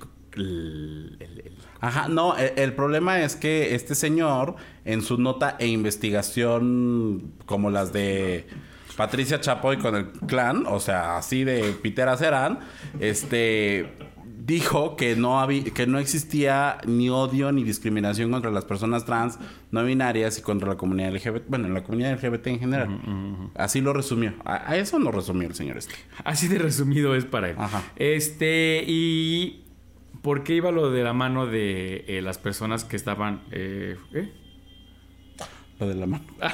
Ajá, no, el, el, problema es que este señor en su nota e investigación como las de Patricia Chapoy con el clan, o sea, así de piteras eran, este dijo que no había, que no existía ni odio ni discriminación contra las personas trans, no binarias y contra la comunidad LGBT, bueno, la comunidad LGBT en general. Así lo resumió. A, eso lo resumió el señor este. Así de resumido es para él. Ajá. Este, y ¿por qué iba lo de la mano de eh, las personas que estaban eh, ¿eh? Lo de la mano. Ah,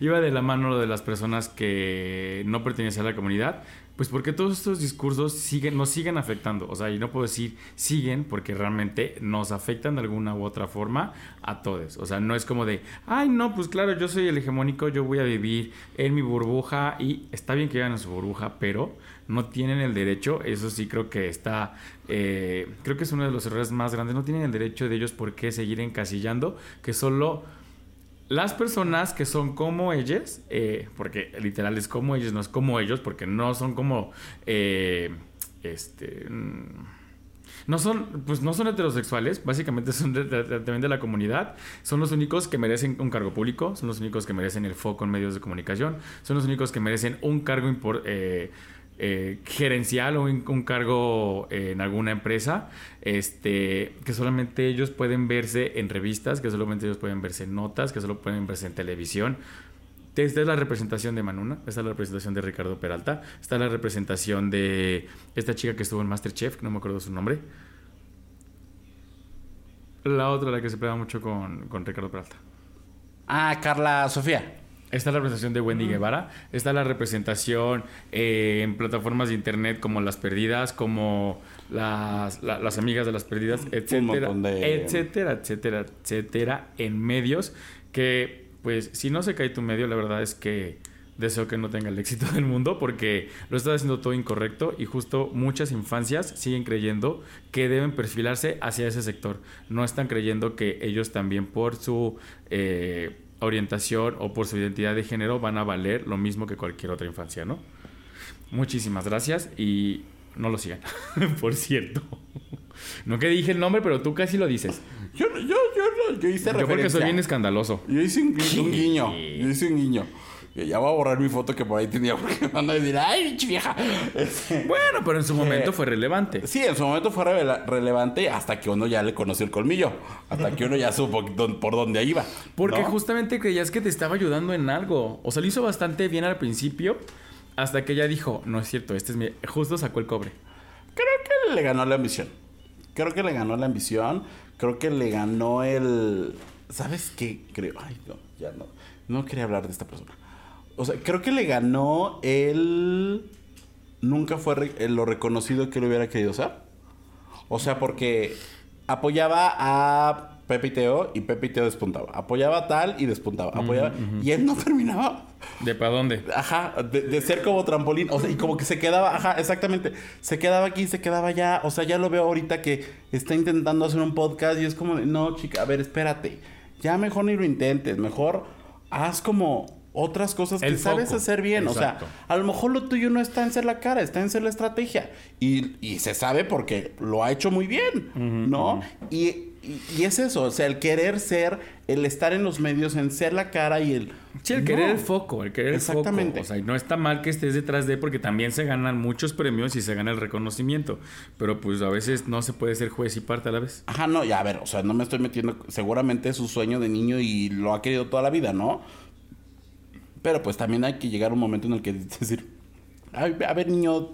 Iba de la mano lo de las personas que no pertenecían a la comunidad. Pues porque todos estos discursos siguen, nos siguen afectando. O sea, y no puedo decir siguen porque realmente nos afectan de alguna u otra forma a todos. O sea, no es como de, ay, no, pues claro, yo soy el hegemónico, yo voy a vivir en mi burbuja y está bien que vivan en su burbuja, pero no tienen el derecho, eso sí creo que está, eh, creo que es uno de los errores más grandes, no tienen el derecho de ellos por qué seguir encasillando, que solo las personas que son como ellas, eh, porque literal es como ellos, no es como ellos, porque no son como, eh, este, mm, no son, pues no son heterosexuales, básicamente son también de, la comunidad, son los únicos que merecen un cargo público, son los únicos que merecen el foco en medios de comunicación, son los únicos que merecen un cargo importante. Eh, gerencial o un, cargo eh, en alguna empresa, este, que solamente ellos pueden verse en revistas, que solamente ellos pueden verse en notas, que solo pueden verse en televisión. Esta es la representación de Manuna, esta es la representación de Ricardo Peralta, esta es la representación de esta chica que estuvo en Masterchef, que no me acuerdo su nombre. La otra, la que se pega mucho con, con Ricardo Peralta. Ah, Carla Sofía. Está la representación de Wendy Guevara, está la representación eh, en plataformas de internet como Las Perdidas, como las, las Amigas de las Perdidas, etcétera, etcétera, etcétera, etcétera, en medios que, pues, si no se cae tu medio, la verdad es que deseo que no tenga el éxito del mundo porque lo está haciendo todo incorrecto y justo muchas infancias siguen creyendo que deben perfilarse hacia ese sector. No están creyendo que ellos también por su eh, orientación o por su identidad de género van a valer lo mismo que cualquier otra infancia, ¿no? Muchísimas gracias y no lo sigan, por cierto. No que dije el nombre, pero tú casi lo dices. Yo, yo, yo, yo hice Yo porque soy bien escandaloso. Yo hice un, un guiño. Yo hice un guiño. Ya voy a borrar mi foto que por ahí tenía porque me van a decir, ¡ay, vieja! Este, bueno, pero en su momento fue relevante. Sí, en su momento fue relevante hasta que uno ya le conoció el colmillo. Hasta que uno ya supo por dónde iba. Porque justamente creías que te estaba ayudando en algo. O sea, lo hizo bastante bien al principio. Hasta que ella dijo, no es cierto, este es mi... Justo sacó el cobre. Creo que le ganó la ambición. Creo que le ganó la ambición. Creo que le ganó el... ¿Sabes qué? Creo... Ay, no, ya no. No quería hablar de esta persona. O sea, creo que le ganó el... Nunca fue lo reconocido que le hubiera querido ser. O sea, porque apoyaba a Pepe y Teo y Pepe y Teo despuntaba. Apoyaba tal y despuntaba. Apoyaba... Y él no terminaba. ¿De para dónde? Ajá, de, ser como trampolín. O sea, y como que se quedaba, ajá, exactamente. Se quedaba aquí, se quedaba allá. O sea, ya lo veo ahorita que está intentando hacer un podcast y es como, no, chica, a ver, espérate. Ya mejor ni lo intentes. Mejor haz como otras cosas que sabes hacer bien. O sea, a lo mejor lo tuyo no está en ser la cara, está en ser la estrategia. Y, y se sabe porque lo ha hecho muy bien, ¿no? y, y, es eso, o sea, el querer ser, el estar en los medios, en ser la cara y el... Sí, el querer el foco, el querer Exactamente. el foco. O sea, no está mal que estés detrás de, porque también se ganan muchos premios y se gana el reconocimiento. Pero pues a veces no se puede ser juez y parte a la vez. Ajá, no, ya a ver, o sea, no me estoy metiendo, seguramente es su sueño de niño y lo ha querido toda la vida, ¿no? Pero pues también hay que llegar a un momento en el que decir, a ver niño,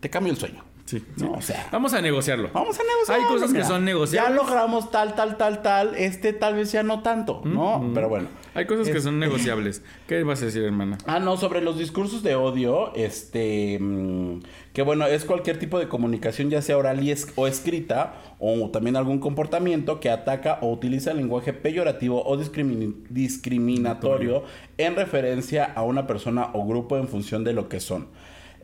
te cambio el sueño. Sí, no, o sea, vamos a negociarlo. Vamos a negociarlo. Hay cosas que son negociables. Ya logramos tal, tal, tal, tal. Este tal vez ya no tanto, ¿no? Pero bueno. Hay cosas que son negociables. ¿Qué vas a decir, hermana? Ah, no, sobre los discursos de odio, este, mm, que bueno, es cualquier tipo de comunicación, ya sea oral o escrita, o también algún comportamiento que ataca o utiliza el lenguaje peyorativo o discriminatorio en referencia a una persona o grupo en función de lo que son.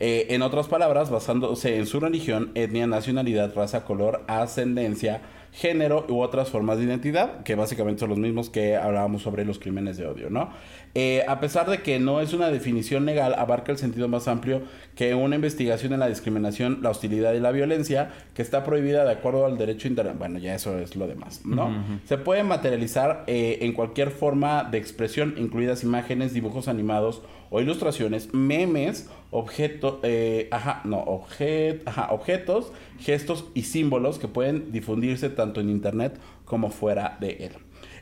Eh, en otras palabras, basándose en su religión, etnia, nacionalidad, raza, color, ascendencia, género u otras formas de identidad, que básicamente son los mismos que hablábamos sobre los crímenes de odio, ¿no? Eh, a pesar de que no es una definición legal, abarca el sentido más amplio que una investigación en la discriminación, la hostilidad y la violencia, que está prohibida de acuerdo al derecho internacional. Bueno, ya eso es lo demás, ¿no? Se puede materializar eh, en cualquier forma de expresión, incluidas imágenes, dibujos animados o ilustraciones, memes, objetos, eh, ajá, no, objetos, gestos y símbolos que pueden difundirse tanto en Internet como fuera de él.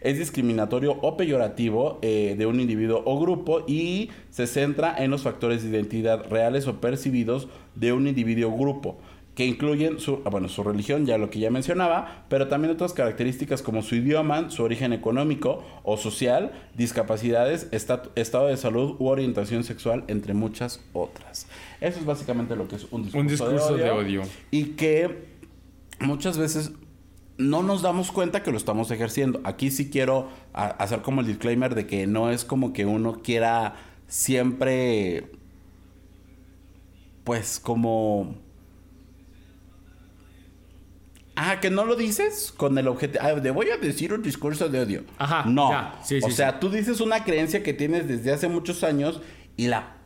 Es discriminatorio o peyorativo eh, de un individuo o grupo y se centra en los factores de identidad reales o percibidos de un individuo o grupo que incluyen su, ah, bueno, su religión, ya lo que ya mencionaba, pero también otras características como su idioma, su origen económico o social, discapacidades, estado de salud u orientación sexual, entre muchas otras. Eso es básicamente lo que es un discurso, de, odio, Y que muchas veces no nos damos cuenta que lo estamos ejerciendo. Aquí sí quiero hacer como el disclaimer de que no es como que uno quiera siempre, pues como Ah, que no lo dices con el objetivo. Ah, voy a decir un discurso de odio. Ajá. No. o sea, tú dices una creencia que tienes desde hace muchos años y la,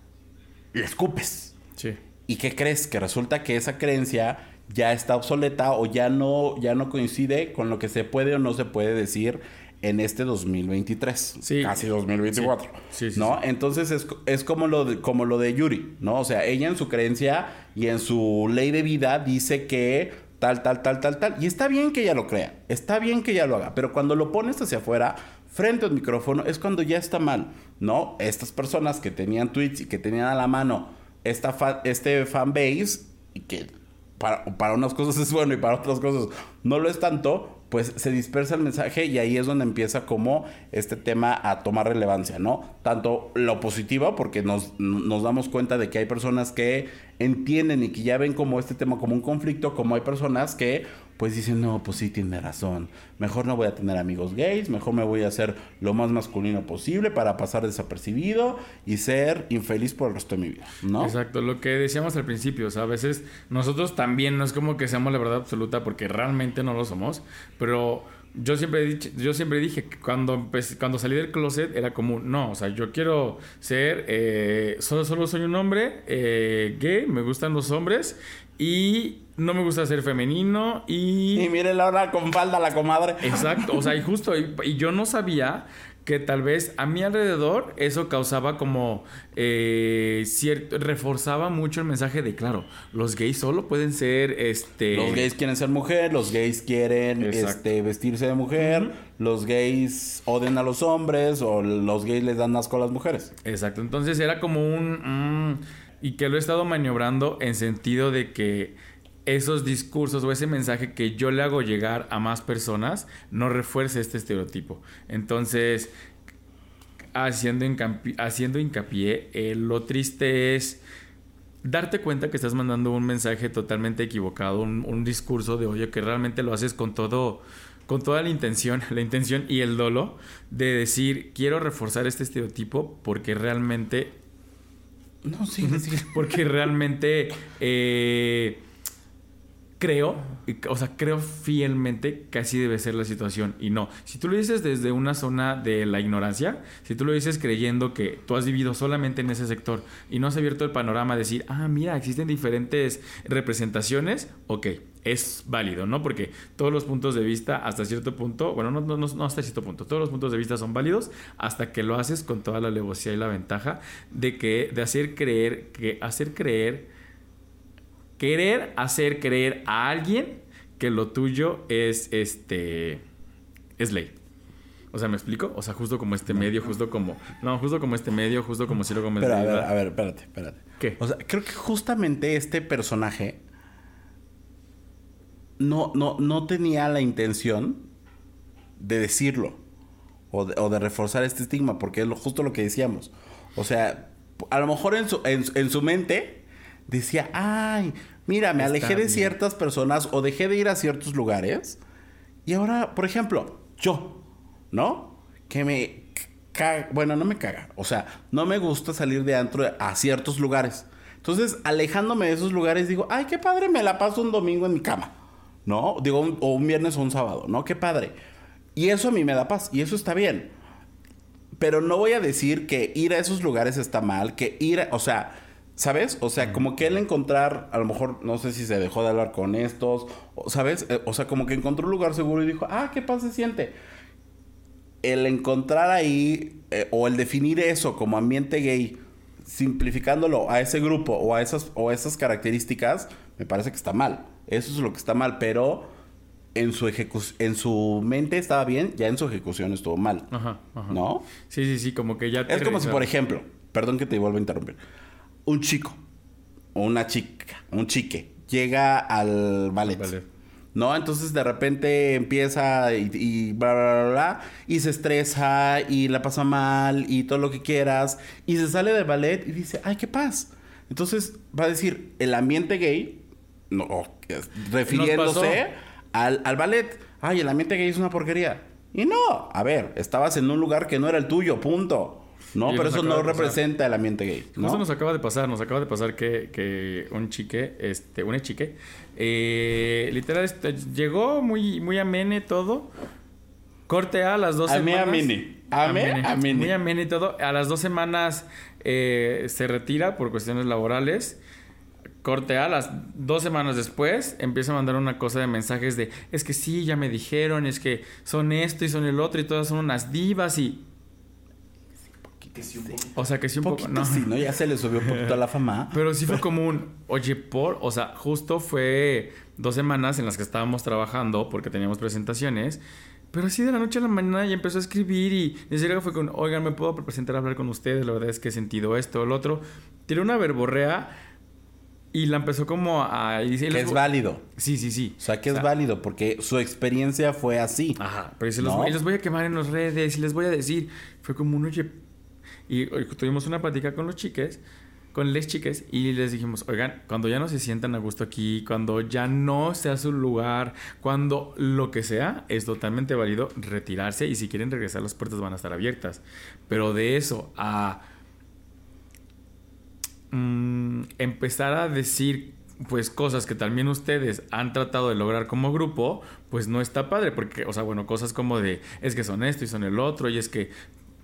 la escupes. Sí. ¿Y qué crees? Que resulta que esa creencia ya está obsoleta o ya no, ya no coincide con lo que se puede o no se puede decir en este 2023. Sí. Casi 2024. Sí. sí ¿No? Entonces es, es, como, lo de, como lo de Yuri, ¿no? O sea, ella en su creencia y en su ley de vida dice que tal, tal, tal, tal, tal. Y está bien que ella lo crea, está bien que ella lo haga, pero cuando lo pones hacia afuera, frente al micrófono, es cuando ya está mal, ¿no? Estas personas que tenían tweets y que tenían a la mano esta este fanbase y que para, para unas cosas es bueno y para otras cosas no lo es tanto, pues se dispersa el mensaje y ahí es donde empieza como este tema a tomar relevancia, ¿no? Tanto lo positivo, porque nos, nos, damos cuenta de que hay personas que entienden y que ya ven como este tema como un conflicto, como hay personas que pues dicen, no, pues sí tiene razón. Mejor no voy a tener amigos gays, mejor me voy a hacer lo más masculino posible para pasar desapercibido y ser infeliz por el resto de mi vida, ¿no? Exacto, lo que decíamos al principio, o sea, a veces nosotros también no es como que seamos la verdad absoluta porque realmente no lo somos, pero yo siempre, dicho, yo siempre dije que cuando, cuando salí del closet era como, no, o sea, yo quiero ser, eh, solo, solo soy un hombre eh, gay, me gustan los hombres y no me gusta ser femenino y... Y mire la hora con falda la comadre. Exacto, o sea, y justo, y yo no sabía que tal vez a mi alrededor eso causaba como eh, cierto, reforzaba mucho el mensaje de claro, los gays solo pueden ser este los gays quieren ser mujer, los gays quieren este vestirse de mujer, los gays odian a los hombres o los gays les dan asco a las mujeres. Exacto, entonces era como un mm, y que lo he estado maniobrando en sentido de que esos discursos o ese mensaje que yo le hago llegar a más personas no refuerce este estereotipo. Entonces, haciendo, hincapié, haciendo hincapié eh, lo triste es darte cuenta que estás mandando un mensaje totalmente equivocado, un, discurso de odio que realmente lo haces con todo con toda la intención, la intención y el dolo de decir, quiero reforzar este estereotipo porque realmente... No, sí, sí. Porque realmente eh, creo, o sea, creo fielmente que así debe ser la situación y no. Si tú lo dices desde una zona de la ignorancia, si tú lo dices creyendo que tú has vivido solamente en ese sector y no has abierto el panorama a decir, ah, mira, existen diferentes representaciones, ok, es válido, ¿no? Porque todos los puntos de vista hasta cierto punto, bueno, no, no, no hasta cierto punto, todos los puntos de vista son válidos hasta que lo haces con toda la alevosía y la ventaja de que, de hacer creer, que hacer creer querer hacer creer a alguien que lo tuyo es este es ley. O sea, ¿me explico? O sea, justo como este medio, justo como. No, justo como este medio, justo como Ciro Gómez. Pero a ver, a ver, espérate, espérate. ¿Qué? O sea, creo que justamente este personaje no, no, no tenía la intención de decirlo. O de, reforzar este estigma, porque es lo, justo lo que decíamos. O sea, a lo mejor en su, en su mente decía, ay, mira, me alejé de ciertas personas o dejé de ir a ciertos lugares. Y ahora, por ejemplo, yo, ¿no? Que me caga, bueno, no me caga, o sea, no me gusta salir de antro a ciertos lugares. Entonces, alejándome de esos lugares, digo, ay, qué padre, me la paso un domingo en mi cama, ¿no? Digo, o un viernes o un sábado, ¿no? Qué padre. Y eso a mí me da paz, y eso está bien. Pero no voy a decir que ir a esos lugares está mal, que ir, o sea, ¿Sabes? O sea, como que él encontrar, a lo mejor, no sé si se dejó de hablar con estos, ¿sabes? Eh, o sea, como que encontró un lugar seguro y dijo, ah, qué paz se siente. El encontrar ahí, eh, o el definir eso como ambiente gay, simplificándolo a ese grupo o a esas, o esas características, me parece que está mal. Eso es lo que está mal, pero en su en su mente estaba bien, ya en su ejecución estuvo mal. Ajá, ajá. ¿No? Sí, sí, sí, como que ya... Es como si, por ejemplo, perdón que te vuelva a interrumpir un chico o una chica, un chique, llega al ballet. ¿No? Entonces de repente empieza y, y bla, bla, bla, y se estresa y la pasa mal y todo lo que quieras y se sale del ballet y dice, ay, qué paz. Entonces va a decir, el ambiente gay, no, refiriéndose al, al ballet, ay, el ambiente gay es una porquería. Y no, a ver, estabas en un lugar que no era el tuyo, punto. No, pero eso no representa el ambiente gay. ¿no? Eso nos acaba de pasar, nos acaba de pasar que, que un chique, este, un chique, eh, literal, este, llegó muy, muy amene todo. Corte a las dos semanas. Amene, amene. Amene, Muy amene todo. A las dos semanas eh, se retira por cuestiones laborales. Corte a las dos semanas después empieza a mandar una cosa de mensajes de es que sí, ya me dijeron, es que son esto y son el otro y todas son unas divas y o sea, que sí un poco. No. Sí, ¿no? Ya se le subió un poquito a la fama. Pero sí fue como un, oye, por. O sea, justo fue dos semanas en las que estábamos trabajando porque teníamos presentaciones. Pero así de la noche a la mañana ya empezó a escribir y de serio fue con, oigan, ¿me puedo presentar a hablar con ustedes? La verdad es que he sentido esto, el otro. Tiró una verborrea y la empezó como a... que es válido. Sí, sí, sí. O sea, que es válido porque su experiencia fue así. Ajá. Pero se los, voy, los voy a quemar en las redes y les voy a decir. Fue como un, oye, y tuvimos una plática con los chiques, con les chiques y les dijimos, oigan, cuando ya no se sientan a gusto aquí, cuando ya no sea su lugar, cuando lo que sea, es totalmente válido retirarse y si quieren regresar las puertas van a estar abiertas. Pero de eso a mm, empezar a decir pues cosas que también ustedes han tratado de lograr como grupo, pues no está padre, porque, o sea, bueno, cosas como de, es que son esto y son el otro, y es que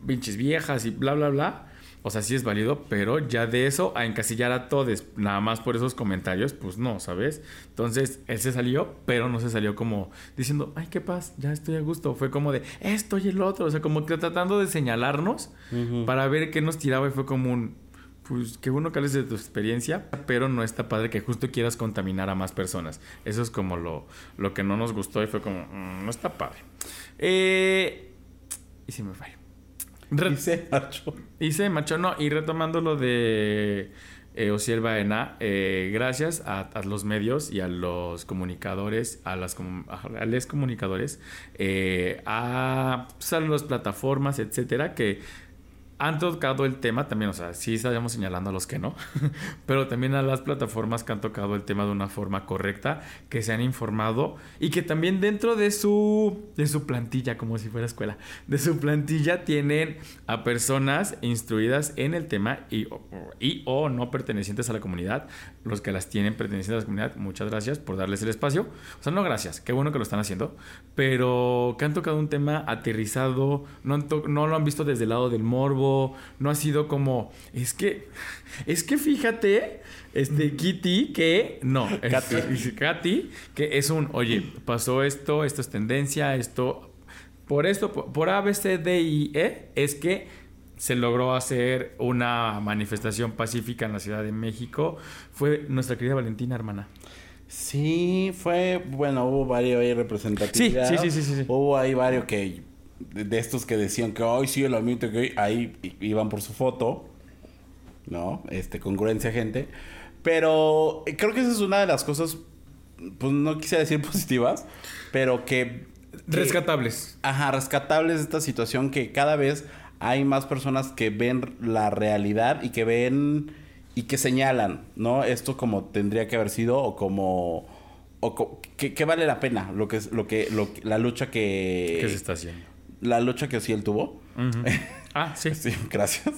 pinches viejas y bla, bla, bla. O sea, sí es válido, pero ya de eso a encasillar a todos, nada más por esos comentarios, pues no, ¿sabes? Entonces, él se salió, pero no se salió como diciendo, ay, qué paz, ya estoy a gusto. Fue como de esto y el otro, o sea, como que tratando de señalarnos para ver qué nos tiraba y fue como un, pues qué bueno que hables de tu experiencia, pero no está padre que justo quieras contaminar a más personas. Eso es como lo, lo que no nos gustó y fue como, mm, no está padre. Eh, y se me fue. Y se marchó. Y se marchó, no. Y retomando lo de eh, Ociel Baena, eh, gracias a, los medios y a los comunicadores, a las a los comunicadores, eh, a, pues, a las plataformas, etcétera, que han tocado el tema también, o sea, sí estaríamos señalando a los que no, pero también a las plataformas que han tocado el tema de una forma correcta, que se han informado y que también dentro de su, de su plantilla, como si fuera escuela, de su plantilla tienen a personas instruidas en el tema y, y o no pertenecientes a la comunidad, los que las tienen pertenecientes a la comunidad, muchas gracias por darles el espacio, o sea, no gracias, qué bueno que lo están haciendo, pero que han tocado un tema aterrizado, no, no lo han visto desde el lado del morbo, no ha sido como, es que, es que fíjate, este Kitty, que no, Katy. Katy, que es un, oye, pasó esto, esto es tendencia, esto, por esto, por, A, B, C, D y E, es que se logró hacer una manifestación pacífica en la Ciudad de México. Fue nuestra querida Valentina, hermana. Sí, fue, bueno, hubo varios ahí representativos. Sí, sí, sí, sí, sí, Hubo ahí varios que de, estos que decían que hoy sí el ambiente que ahí iban por su foto, ¿no? Este, congruencia, gente. Pero eh, creo que esa es una de las cosas, pues no quise decir positivas, pero que, rescatables. Ajá, rescatables de esta situación que cada vez hay más personas que ven la realidad y que ven y que señalan, ¿no? Esto como tendría que haber sido o como o que, vale la pena lo que es lo que lo, la lucha que ¿Qué se está haciendo la lucha que sí él tuvo. ah, sí. sí, gracias.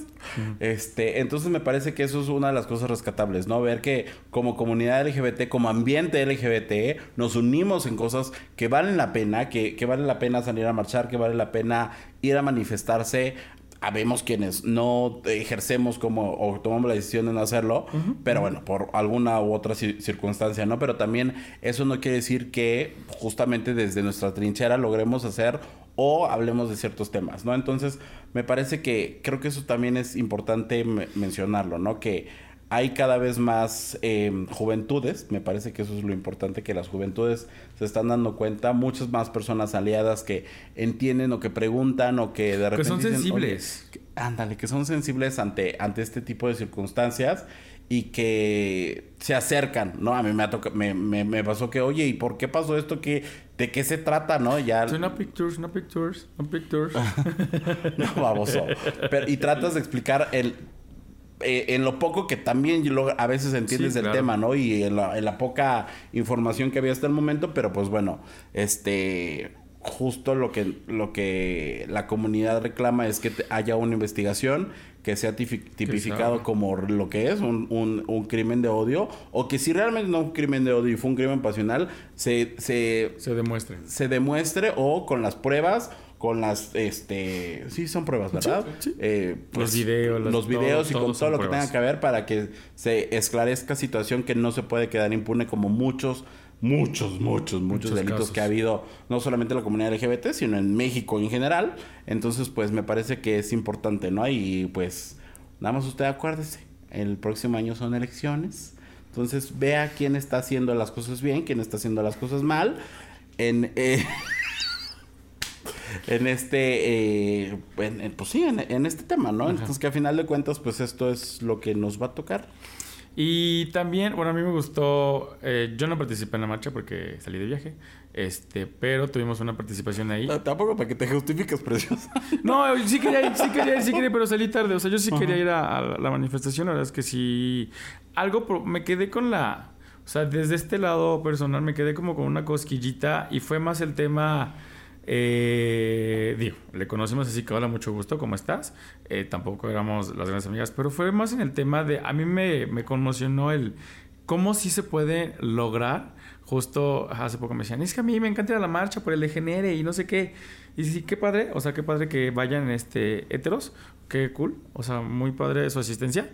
Este, entonces me parece que eso es una de las cosas rescatables, ¿no? Ver que como comunidad LGBT, como ambiente LGBT, nos unimos en cosas que valen la pena, que, que vale la pena salir a marchar, que vale la pena ir a manifestarse habemos quienes no ejercemos como o tomamos la decisión de no hacerlo, pero bueno, por alguna u otra circunstancia, ¿no? Pero también eso no quiere decir que justamente desde nuestra trinchera logremos hacer o hablemos de ciertos temas, ¿no? Entonces, me parece que creo que eso también es importante mencionarlo, ¿no? Que hay cada vez más em, juventudes, me parece que eso es lo importante, que las juventudes se están dando cuenta, muchas más personas aliadas que entienden o que preguntan o que de repente... Que son sensibles. ándale, que son sensibles ante, ante este tipo de circunstancias y que se acercan, ¿no? A mí me, ha me, me, me, pasó que, oye, ¿y por qué pasó esto? ¿Qué, ¿De qué se trata, no? Ya... no pictures, no pictures, no pictures. no, baboso. Pero, y tratas de explicar el... Eh, en lo poco que también a veces entiendes del tema, ¿no? Y en la, en la poca información que había hasta el momento, pero pues bueno, este justo lo que, lo que la comunidad reclama es que haya una investigación que sea tipificado como lo que es un, un, crimen de odio o que si realmente no es un crimen de odio y fue un crimen pasional se se, se demuestre. se demuestre o con las pruebas con las este sí son pruebas verdad eh, pues, los videos los, videos y con todo lo que tenga que ver para que se esclarezca situación que no se puede quedar impune como muchos muchos, muchos, muchos, delitos que ha habido, no solamente en la comunidad LGBT, sino en México en general. Entonces, pues me parece que es importante, ¿no? Y pues, nada más usted acuérdese, el próximo año son elecciones. Entonces, vea quién está haciendo las cosas bien, quién está haciendo las cosas mal. En, eh, en este, eh, pues sí, en, en, este tema, ¿no? Entonces, que a final de cuentas, pues esto es lo que nos va a tocar. Y también, bueno, a mí me gustó, eh, yo no participé en la marcha porque salí de viaje, este, pero tuvimos una participación ahí. tampoco para que te justifiques, preciosa. No, sí quería ir, sí quería ir, sí quería ir, pero salí tarde. O sea, yo sí quería ir a, la manifestación. La verdad es que sí. Algo, me quedé con la. O sea, desde este lado personal me quedé como con una cosquillita y fue más el tema. Eh, digo, le conocemos así que hola, mucho gusto, ¿cómo estás? Eh, tampoco éramos las grandes amigas, pero fue más en el tema de. A mí me, me conmocionó el cómo sí se puede lograr justo hace poco me decían, es que a mí me encanta la marcha por el degenere y no sé qué. Y sí, qué padre, o sea, qué padre que vayan este, heteros, qué cool, o sea, muy padre su asistencia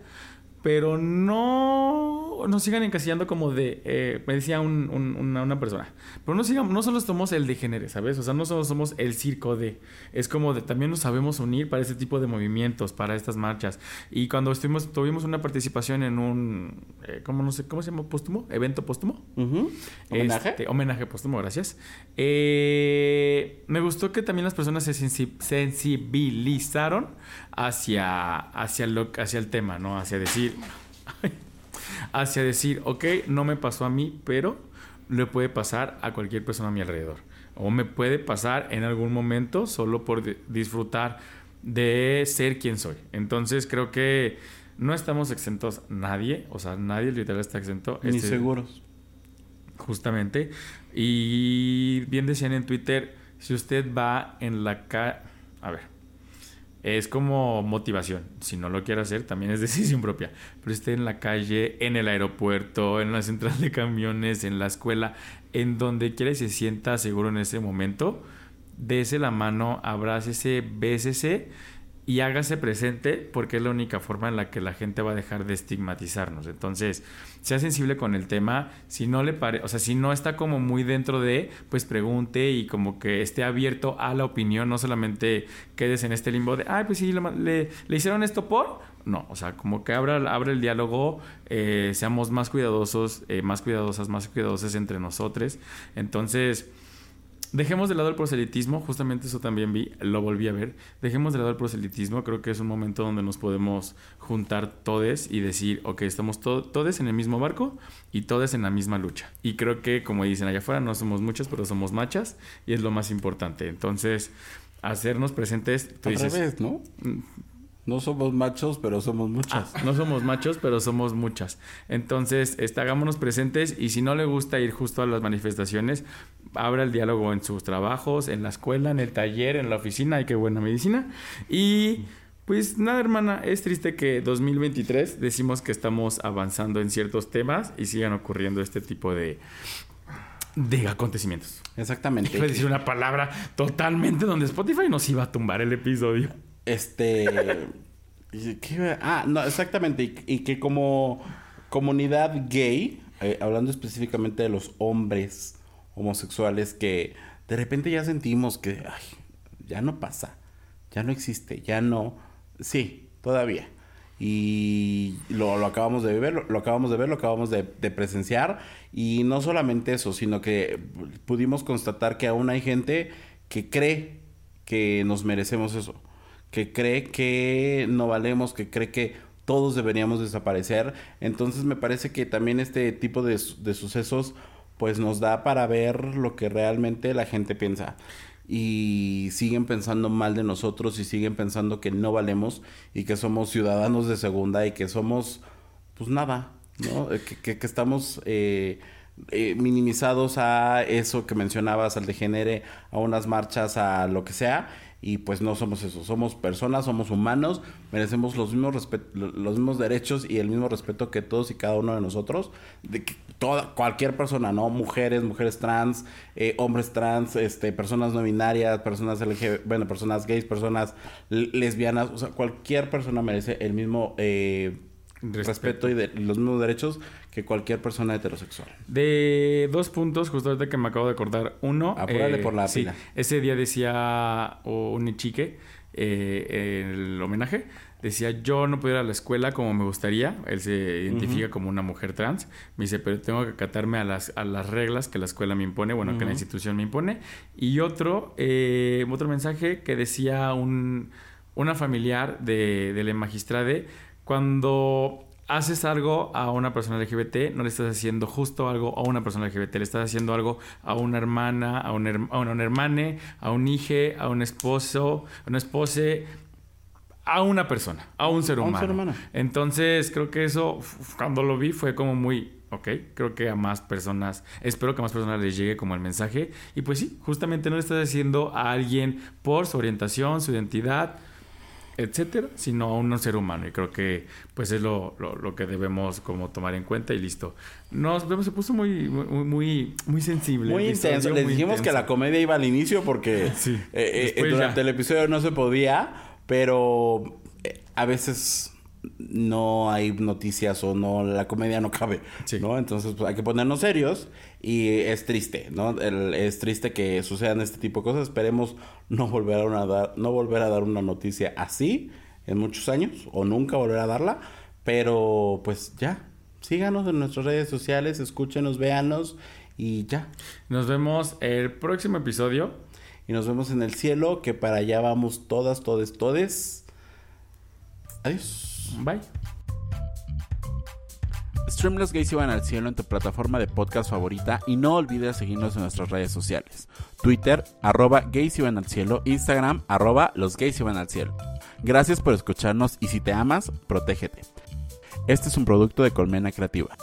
pero no nos sigan encasillando como de, eh, me decía una, persona, pero no, sigan, no solo somos el de género, ¿sabes? O sea, no solo somos el circo de, es como de, también nos sabemos unir para este tipo de movimientos, para estas marchas. Y cuando estuvimos, tuvimos una participación en un, eh, ¿cómo, no sé, ¿cómo se llama? ¿Póstumo? ¿Evento póstumo? ¿Homenaje? Este, homenaje póstumo, gracias. Eh, me gustó que también las personas se sensibilizaron hacia, hacia, lo, hacia el tema, ¿no? Hacia decir, hacia decir, ok, no me pasó a mí, pero le puede pasar a cualquier persona a mi alrededor. O me puede pasar en algún momento solo por disfrutar de ser quien soy. Entonces creo que no estamos exentos nadie, o sea, nadie literal está exento. Ni este, seguros. Justamente. Y bien decían en Twitter, si usted va en la calle... A ver, es como motivación. Si no lo quiere hacer, también es decisión propia. Pero esté en la calle, en el aeropuerto, en la central de camiones, en la escuela, en donde quiera y se sienta seguro en ese momento, dese la mano, abrácese, bésese y hágase presente porque es la única forma en la que la gente va a dejar de estigmatizarnos. Entonces, sea sensible con el tema, si no le pare, o sea, si no está como muy dentro de, pues pregunte y como que esté abierto a la opinión, no solamente quedes en este limbo de, ay, pues sí, le, le, hicieron esto por, no, o sea, como que abra, abra el diálogo, eh, seamos más cuidadosos, eh, más cuidadosas, más cuidadosas entre nosotros. Entonces, Dejemos de lado el proselitismo, justamente eso también vi, lo volví a ver. Dejemos de lado el proselitismo, creo que es un momento donde nos podemos juntar todos y decir, ok, estamos todos en el mismo barco y todos en la misma lucha. Y creo que, como dicen allá afuera, no somos muchos, pero somos machas y es lo más importante. Entonces, hacernos presentes. Tú Al ¿no? Mm, no somos machos, pero somos muchas. Ah, no somos machos, pero somos muchas. Entonces, este, hagámonos presentes y si no le gusta ir justo a las manifestaciones, abra el diálogo en sus trabajos, en la escuela, en el taller, en la oficina. Hay que buena medicina. Y pues nada, hermana, es triste que 2023 decimos que estamos avanzando en ciertos temas y sigan ocurriendo este tipo de, de acontecimientos. Exactamente. Iba a decir una palabra totalmente donde Spotify nos iba a tumbar el episodio. Este. ah, no, exactamente. Y, que como comunidad gay, eh, hablando específicamente de los hombres homosexuales, que de repente ya sentimos que ya no pasa, ya no existe, ya no. Sí, todavía. Y lo, acabamos de ver, lo, acabamos de ver, lo acabamos de, de, presenciar. Y no solamente eso, sino que pudimos constatar que aún hay gente que cree que nos merecemos eso que cree que no valemos, que cree que todos deberíamos desaparecer. Entonces me parece que también este tipo de, sucesos pues nos da para ver lo que realmente la gente piensa. Y siguen pensando mal de nosotros y siguen pensando que no valemos y que somos ciudadanos de segunda y que somos pues nada, ¿no? Eh, que, que, estamos... Eh, eh, minimizados a eso que mencionabas, al degenere, a unas marchas, a lo que sea, y pues no somos eso, somos personas, somos humanos, merecemos los mismos los mismos derechos y el mismo respeto que todos y cada uno de nosotros, toda cualquier persona, no mujeres, mujeres trans, eh, hombres trans, este personas no binarias, personas LGBT, bueno, personas gays, personas lesbianas, o sea, cualquier persona merece el mismo eh, respeto. y de, los mismos derechos que cualquier persona heterosexual. De dos puntos, justo ahorita que me acabo de acordar. Uno. Apúrale por la sí, Ese día decía un chique eh, el homenaje. Decía, yo no puedo ir a la escuela como me gustaría. Él se identifica como una mujer trans. Me dice, pero tengo que acatarme a las, a las reglas que la escuela me impone, bueno, que la institución me impone. Y otro, eh, otro mensaje que decía un, una familiar de, de la magistrade, cuando haces algo a una persona LGBT, no le estás haciendo justo algo a una persona LGBT, le estás haciendo algo a una hermana, a un, a una hermane, a un hijo, a un esposo, a una esposa, a una persona, a un ser humano. Un ser humano. Entonces, creo que eso, cuando lo vi, fue como muy, ok, creo que a más personas, espero que a más personas les llegue como el mensaje. Y pues sí, justamente no le estás haciendo a alguien por su orientación, su identidad, etcétera, sino a un ser humano. Y creo que pues es lo, lo, que debemos como tomar en cuenta y listo. Nos vemos, se puso muy, muy, muy, sensible. Muy intenso. Les dijimos que la comedia iba al inicio porque eh, eh, durante el episodio no se podía, pero eh, a veces no hay noticias o no, la comedia no cabe, ¿no? Entonces pues, hay que ponernos serios y es triste, ¿no? es triste que sucedan este tipo de cosas. Esperemos no volver a, dar, no volver a dar una noticia así en muchos años o nunca volver a darla, pero pues ya, síganos en nuestras redes sociales, escúchenos, véanos y ya. Nos vemos el próximo episodio. Y nos vemos en el cielo, que para allá vamos todas, todes, todes. Adiós. Bye. Stream Los Gays Iban al Cielo en tu plataforma de podcast favorita y no olvides seguirnos en nuestras redes sociales. Twitter, arroba Gays Iban al Cielo, Instagram, arroba Los Gays Iban al Cielo. Gracias por escucharnos y si te amas, protégete. Este es un producto de Colmena Creativa.